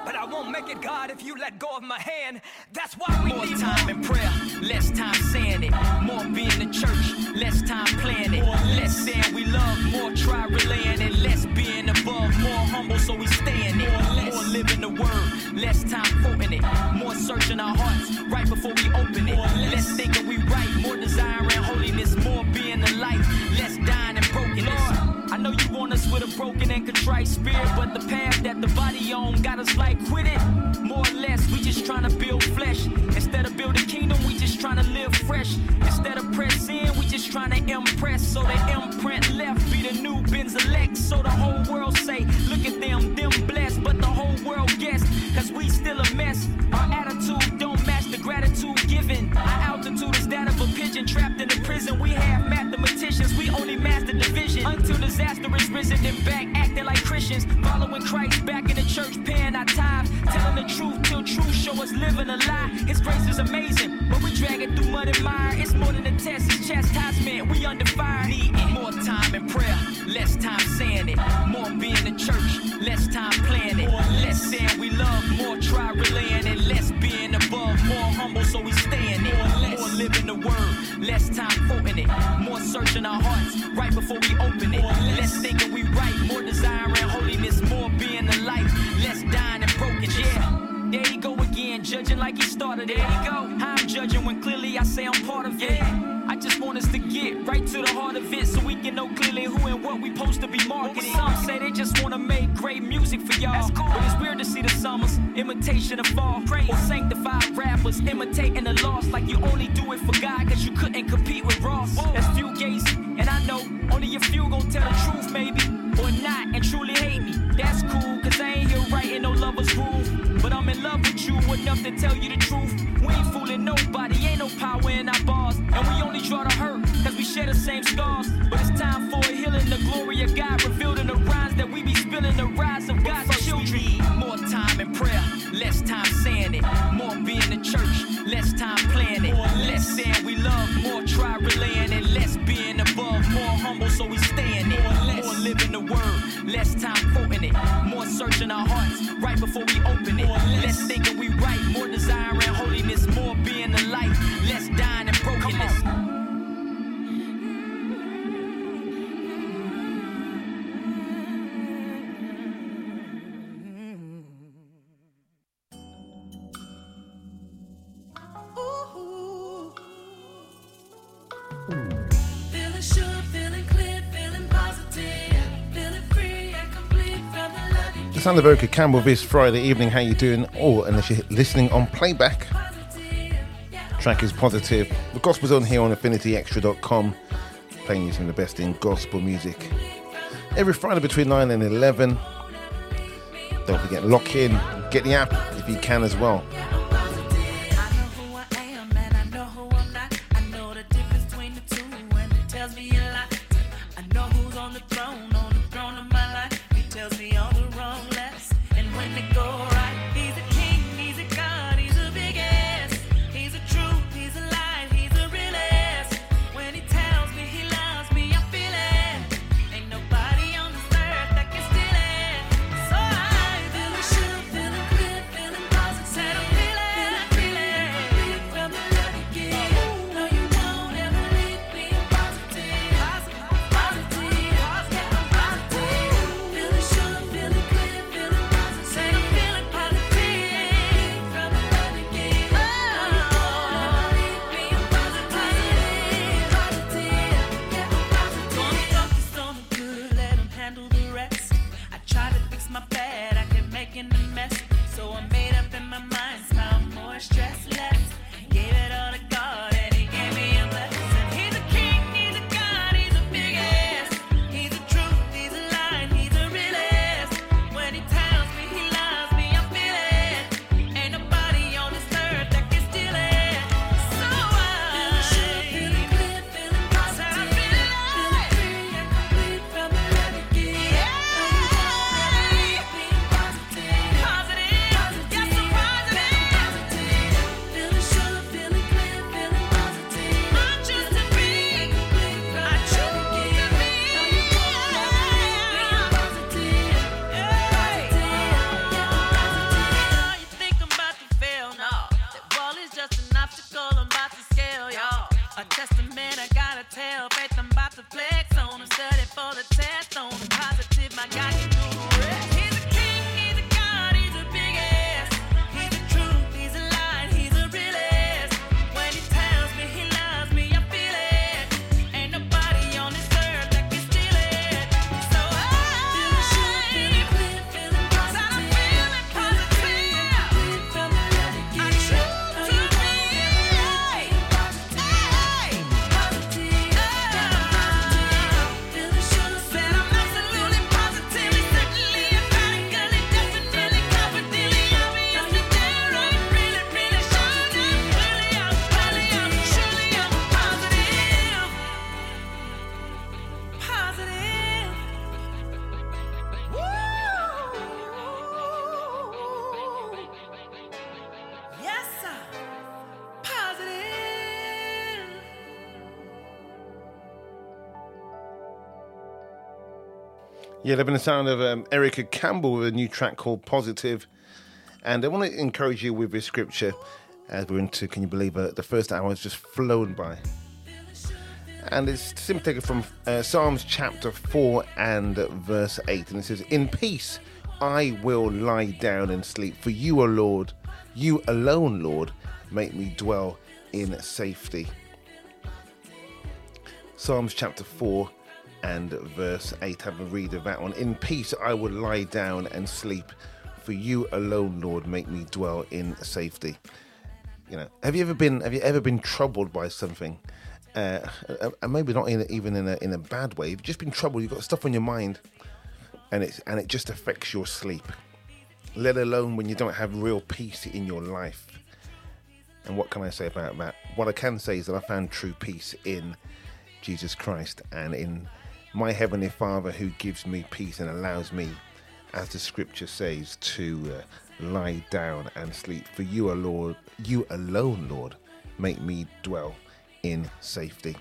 But I won't make it, God, if you let go of my hand. That's why we More need time in prayer, less time saying it. More being in church, less time planning it. Less saying we love, more try relaying it. Less being a humble, so we stay in it. More living the word, less time quoting it. More searching our hearts right before we open it. Less thinking we right, more desiring holiness, more being the light and contrite spirit, but the path that the body on got us like quit it. More or less, we just trying to build flesh. Instead of building kingdom, we just trying to live fresh. Instead of press in, we just trying to impress. So the imprint left be the new Benz elect. So the whole world say, look at them, them blessed. But the whole world guess, cause we still a mess. Our Our altitude is that of a pigeon trapped in a prison. We have mathematicians, we only master division. Until disaster is risen, then back acting like Christians. Following Christ back in the church, paying our tithes. Telling the truth till truth show us living a lie. His grace is amazing, but we drag it through mud and mire. It's more than a test, it's chastisement. We under fire. Needing more time in prayer, less time saying it. More being the church, less time playing it. More less saying we love, more try relaying it. Less being more humble, so we stay in it. More living the word, less time quoting it. More searching our hearts right before we open it. Less thinking we right, more desiring holiness, more being the light, There you go again, judging like he started. There you go. I'm judging when clearly I say I'm part of it. I just want us to get right to the heart of it so we can know clearly who and what we supposed to be marketing. Some say they just want to make great music for y'all. Cool. But it's weird to see the summers, imitation of fall. Or sanctified rappers imitating the lost like you only do it for God because you couldn't compete with Ross. That's few gates, and I know only a few gon' tell the truth, maybe. Or not, and truly hate me. That's cool, cause I ain't here writing no lover's groove. But I'm in love with you enough to tell you the truth. We ain't fooling nobody, ain't no power in our bars. And we only draw the hurt, cause we share the same scars. But it's time for a healing, the glory of God revealed in the rhymes that we be spilling, the rise of God's children. More time in prayer, less time saying it. More being the church, less time playing it. Less saying we love, more try relaying less time quoting it. More searching our hearts right before we open it. Less thinking we right, more desiring holiness, more being the light, The sound Campbell this Friday evening. How you doing? Or unless you're listening on playback. Track is positive. The gospel's on here on affinityextra.com. Playing you some of the best in gospel music. Every Friday between 9 and 11. Don't forget, lock in. Get the app if you can as well. Yeah, they've been the sound of um, Erica Campbell with a new track called Positive. And I want to encourage you with this scripture as we're into, can you believe it? The first hour has just flown by. And it's simply taken from uh, Psalms chapter 4 and verse 8. And it says, In peace I will lie down and sleep, for you, O Lord, you alone, Lord, make me dwell in safety. Psalms chapter 4 and verse 8. Have a read of that one. In peace I will lie down and sleep, for you alone, Lord, make me dwell in safety. You know, have you ever been have you ever been troubled by something? Uh, and maybe not in, even in a, in a bad way. You've just been troubled. You've got stuff on your mind, and it's and it just affects your sleep. Let alone when you don't have real peace in your life. And what can I say about that? What I can say is that I found true peace in Jesus Christ and in my Heavenly Father who gives me peace and allows me, as the scripture says, to uh, lie down and sleep. For you, are Lord, you alone, Lord, make me dwell in safety.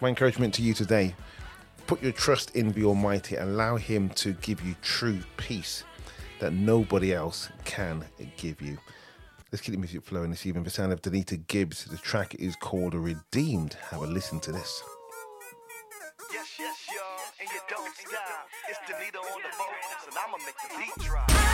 My encouragement to you today put your trust in the Almighty, allow Him to give you true peace that nobody else can give you. Let's keep the music flowing this evening. The sound of Danita Gibbs. The track is called Redeemed. Have a listen to this. Yes, yes, y'all, and don't stop. It's Danita on the vocals, and I'ma make the beat drop.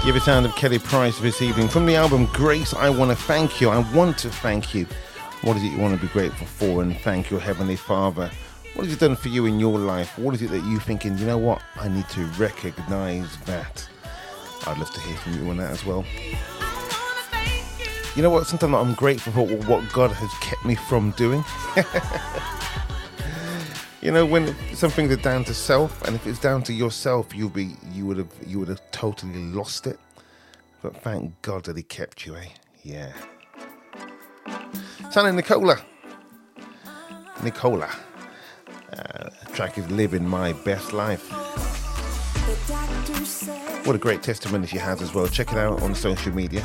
You hear a sound of Kelly Price this evening from the album Grace. I want to thank you. I want to thank you. What is it you want to be grateful for and thank your Heavenly Father? What has He done for you in your life? What is it that you're thinking, you know what? I need to recognize that. I'd love to hear from you on that as well. You know what? Sometimes I'm grateful for what God has kept me from doing. [LAUGHS] you know when some things are down to self and if it's down to yourself you'll be you would have you would have totally lost it. But thank god that he kept you eh? Yeah. Sonny nicola. Nicola. Uh, track is living my best life. What a great testimony she has as well. Check it out on social media.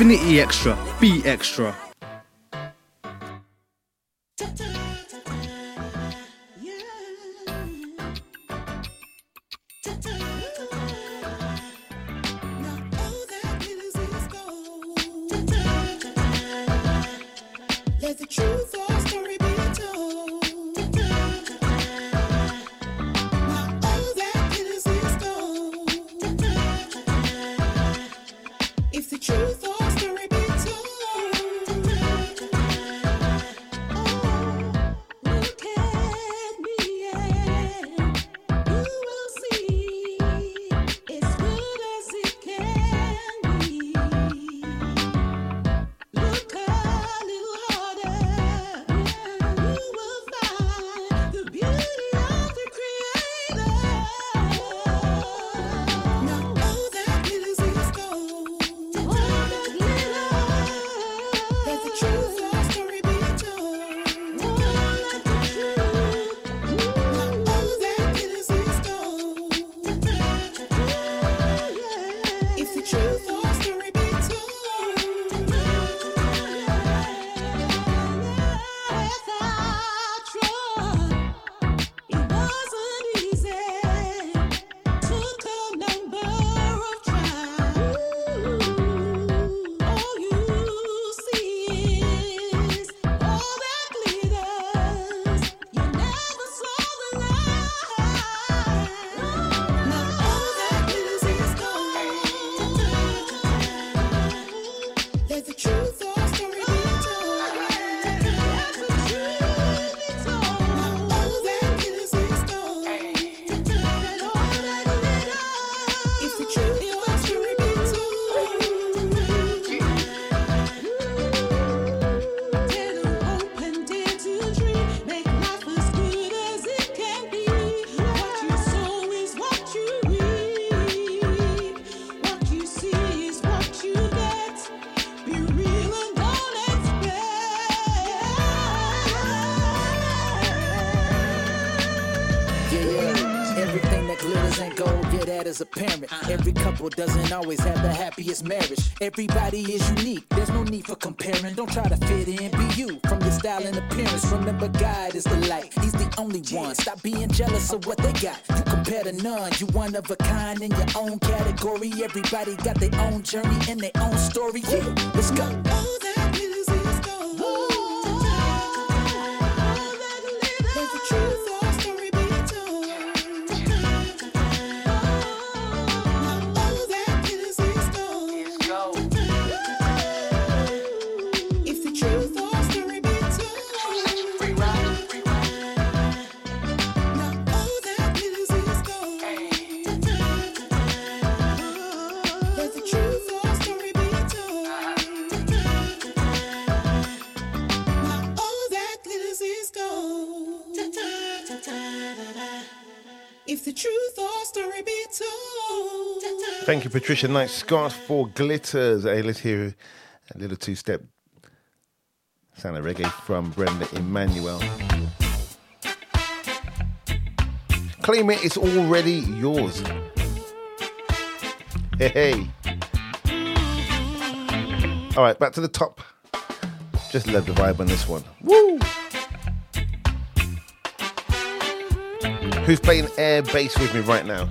Infinity Extra, be extra. Doesn't always have the happiest marriage. Everybody is unique, there's no need for comparing. Don't try to fit in, be you from your style and appearance. Remember, God is the light, He's the only one. Stop being jealous of what they got. You compare to none, you one of a kind in your own category. Everybody got their own journey and their own story. Yeah, let's go. Thank you, Patricia Nice Scarf for Glitters. Hey, let's hear a little two step sound of reggae from Brenda Emmanuel. Claim it, it's already yours. Hey, hey. All right, back to the top. Just love the vibe on this one. Woo! Who's playing air bass with me right now?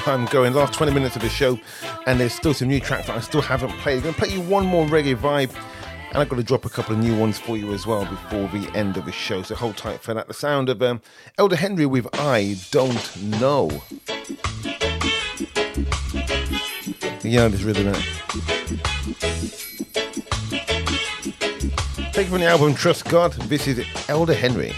Time going? Last 20 minutes of the show, and there's still some new tracks that I still haven't played. I'm gonna play you one more reggae vibe, and I've got to drop a couple of new ones for you as well before the end of the show. So hold tight for that. The sound of um, Elder Henry with I Don't Know. Know this rhythm? Take it from the album Trust God. This is Elder Henry.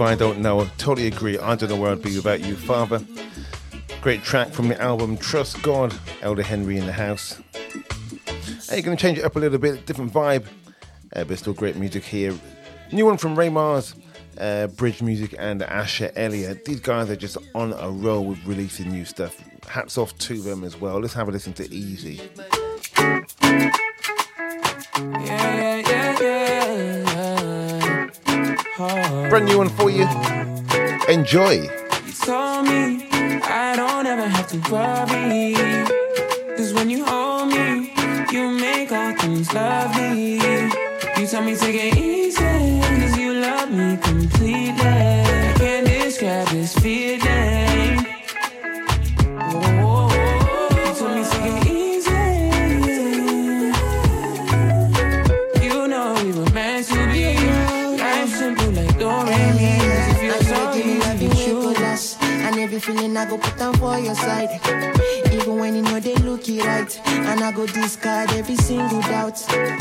I Don't Know. Totally agree. I don't know where I'd be without you, Father. Great track from the album Trust God. Elder Henry in the house. Hey, you're going to change it up a little bit, different vibe, uh, but still great music here. New one from Ray Mars, uh, Bridge Music, and Asher Elliott. These guys are just on a roll with releasing new stuff. Hats off to them as well. Let's have a listen to Easy. Brand new one for you. Enjoy. You told me I don't ever have to worry. Cause when you hold me, you make all things lovely. You tell me take it go discard every single doubt.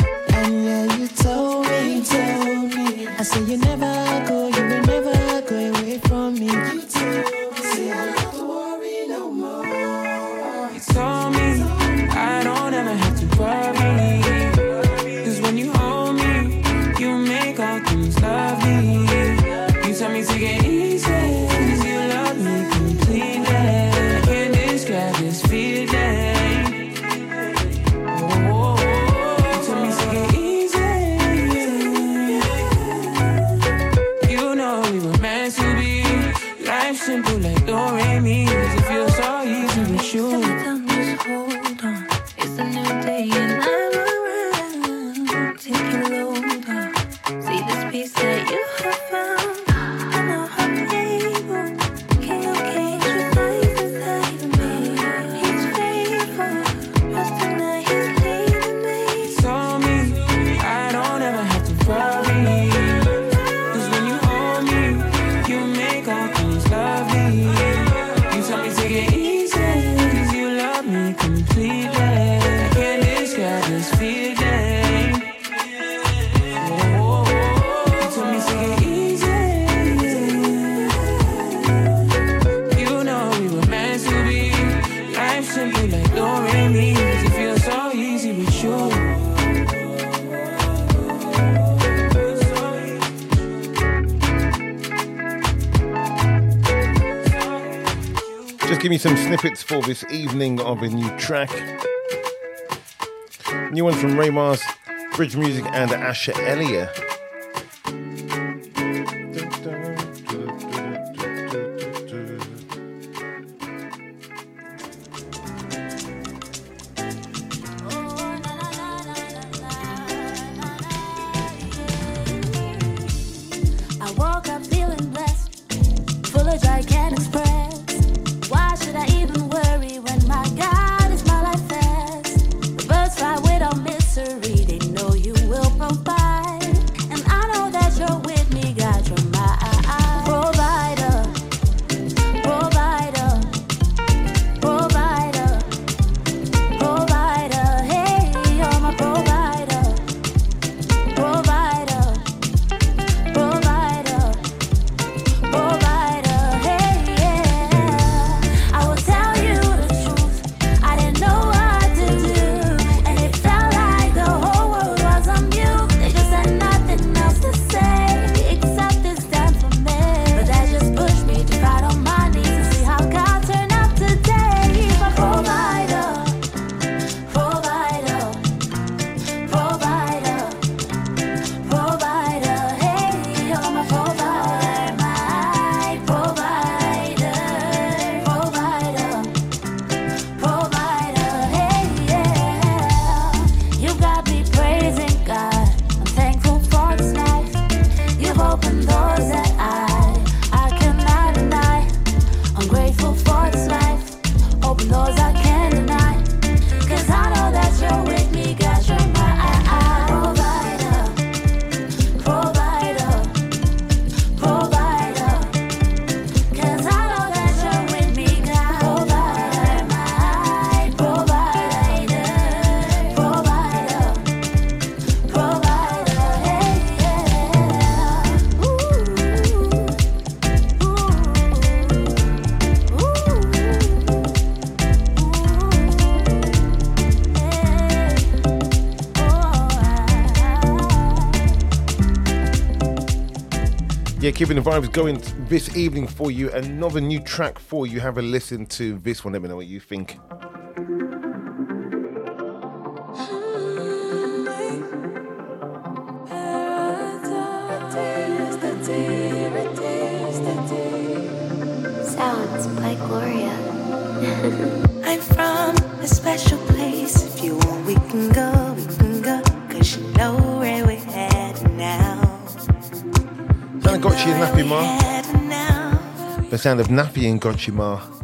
for this evening of a new track. New one from Ray Mars, Bridge Music, and Asher Elliott. keeping the vibes going this evening for you. Another new track for you. Have a listen to this one. Let me know what you think. Sound of Gotchi and Nappy Ma. The sound of Nappy and Gotchi Ma.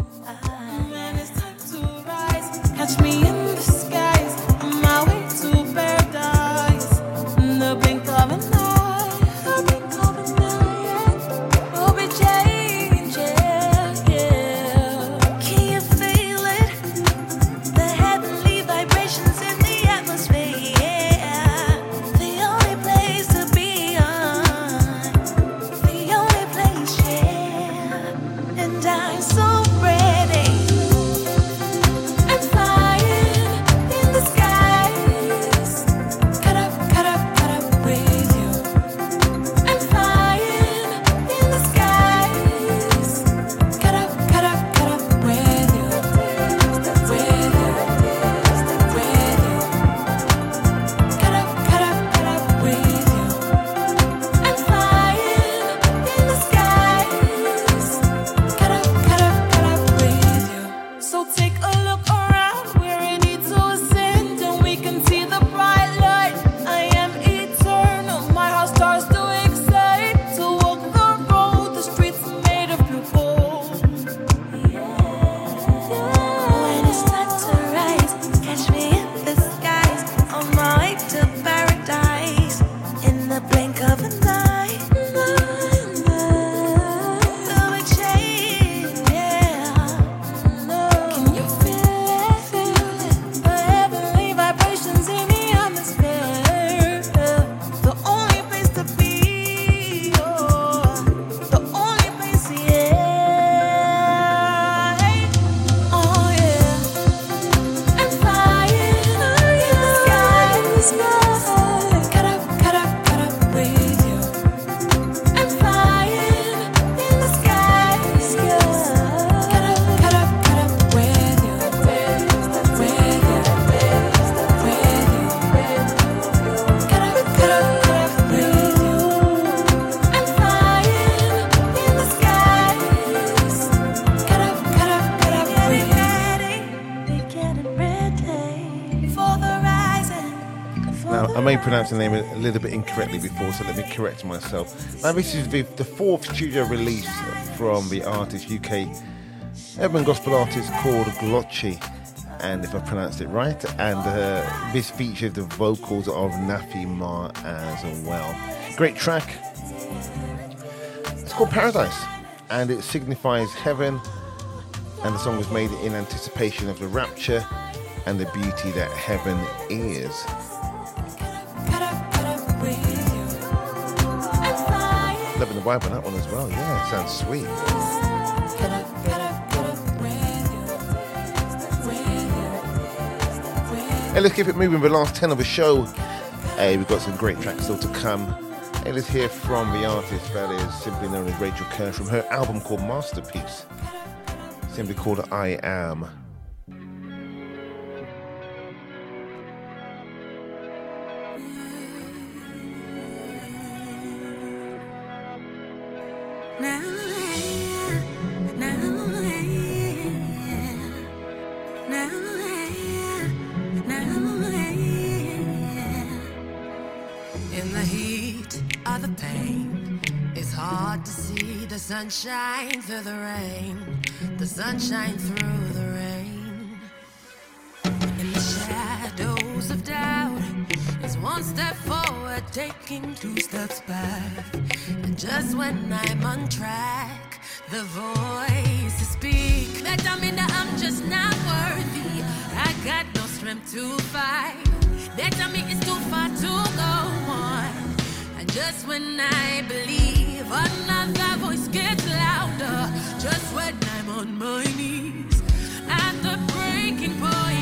May pronounce the name a little bit incorrectly before, so let me correct myself. Now, this is the, the fourth studio release from the artist, UK urban gospel artist called Glotchy, and if I pronounced it right, and uh, this features the vocals of Nafi Ma as well. Great track. It's called Paradise, and it signifies heaven, and the song was made in anticipation of the rapture and the beauty that heaven is. Vibe on that one as well. Yeah, sounds sweet. Hey, let's keep it moving. The last 10 of the show. Hey, we've got some great tracks still to come. Hey, let's hear from the artist that is simply known as Rachel Kerr from her album called Masterpiece. Simply called I Am. The pain, it's hard to see the sunshine through the rain. The sunshine through the rain. In the shadows of doubt, it's one step forward, taking two steps back. And just when I'm on track, the voices speak. They tell in that I'm just not worthy. I got no strength to fight. They tell me it's too far to go just when I believe, another voice gets louder. Just when I'm on my knees, at the breaking point,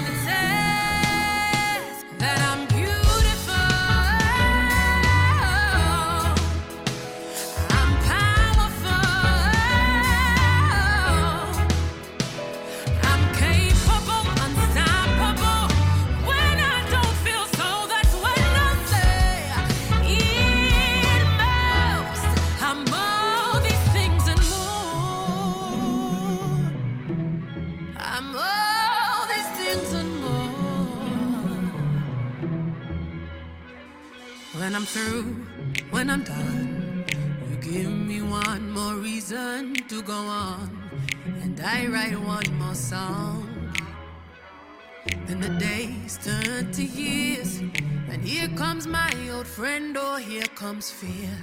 When I'm through, when I'm done, you give me one more reason to go on, and I write one more song. Then the days turn to years, and here comes my old friend, or here comes fear,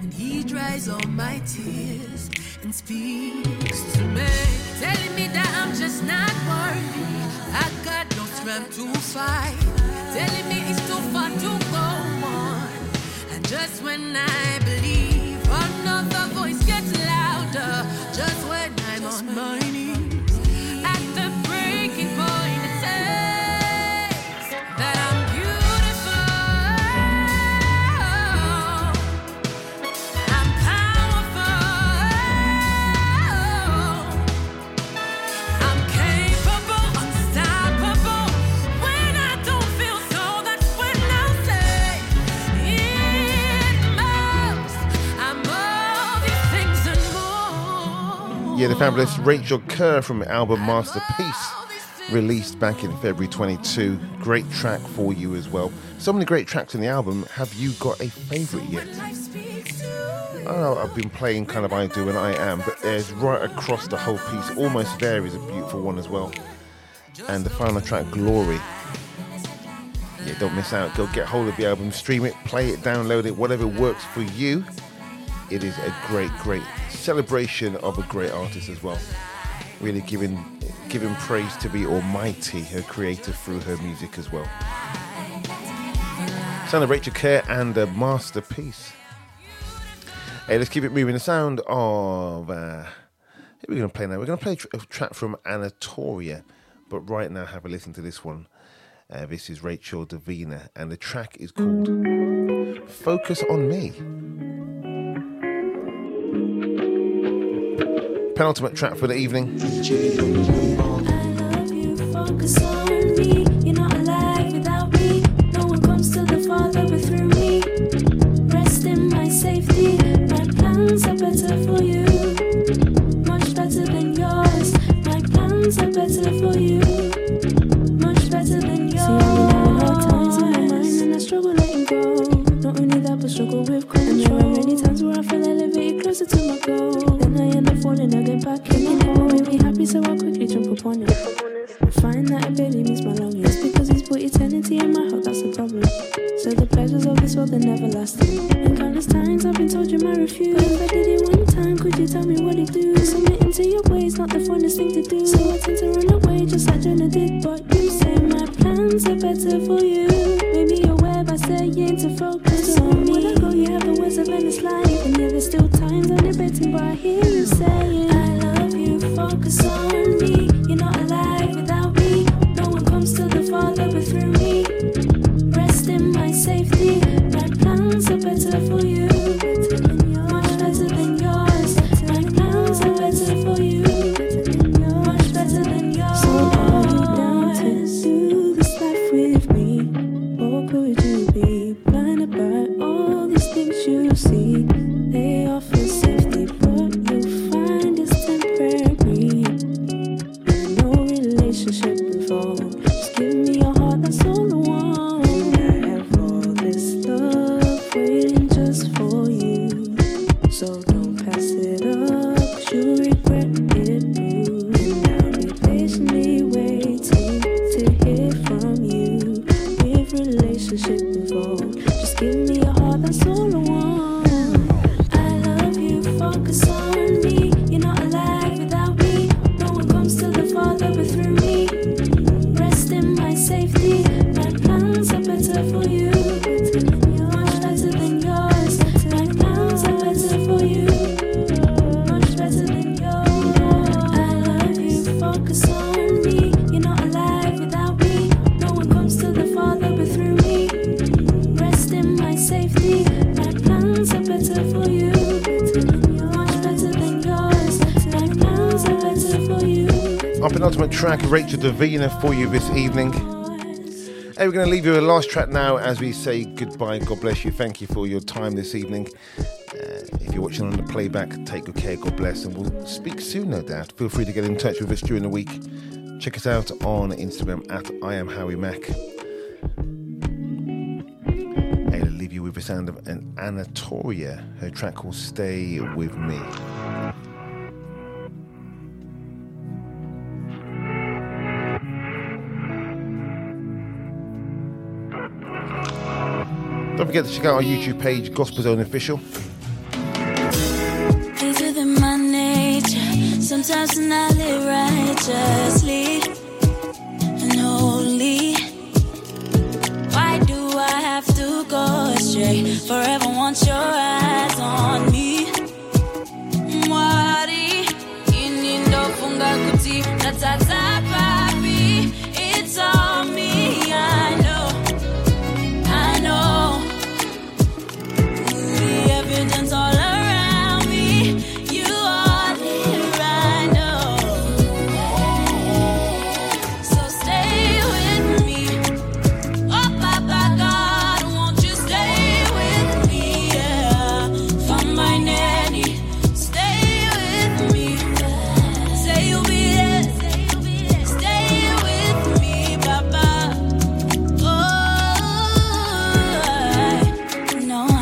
and he dries all my tears and speaks to me, telling me that I'm just not worthy. I got no strength to fight, telling me it's too far to go just when I believe, another voice gets louder. Just when I'm on my knees, Yeah, the fabulous Rachel Kerr from the album Masterpiece, released back in February 22. Great track for you as well. So many great tracks in the album. Have you got a favourite yet? Know I've been playing kind of I Do and I Am, but there's right across the whole piece. Almost There is a beautiful one as well. And the final track, Glory. Yeah, don't miss out. Go get hold of the album, stream it, play it, download it, whatever works for you. It is a great, great celebration of a great artist as well. Really giving giving praise to the Almighty, her creator, through her music as well. Sound of Rachel Kerr and a masterpiece. Hey, let's keep it moving. The sound of. Uh, who are going to play now? We're going to play a track from Anatolia, but right now, have a listen to this one. Uh, this is Rachel Davina, and the track is called Focus on Me. Penultimate track for the evening. Focus on me struggle with control. And there are many times where I feel elevated closer to my goal. Then I end up falling, I get back in. It never made me happy, so I quickly jump upon it. I find that it barely meets my longings because he's put eternity in my heart. That's the problem. So the pleasures of this world are never lasting. And countless times I've been told you might refuse. But if I did it one time, could you tell me what it do? Submitting to your ways, not the funnest thing to do. So I tend to run away just like Jonah did. But you say my plans are better for you. You're saying to focus on me. When I go, you have the words of endless life. And yeah, there's still times I'm debating, but I hear you saying, I love you, focus on me. You're not alive without me. No one comes to the Father but through me. Rest in my safety. My plans are better for you. For you this evening. Hey, we're going to leave you a last track now as we say goodbye. God bless you. Thank you for your time this evening. Uh, if you're watching on the playback, take good care. God bless. And we'll speak soon, no doubt. Feel free to get in touch with us during the week. Check us out on Instagram at I am Howie Mack. I'll leave you with the sound of an Anatolia. Her track will Stay With Me. Forget to check out our YouTube page, Gospel Zone Official. Sometimes when I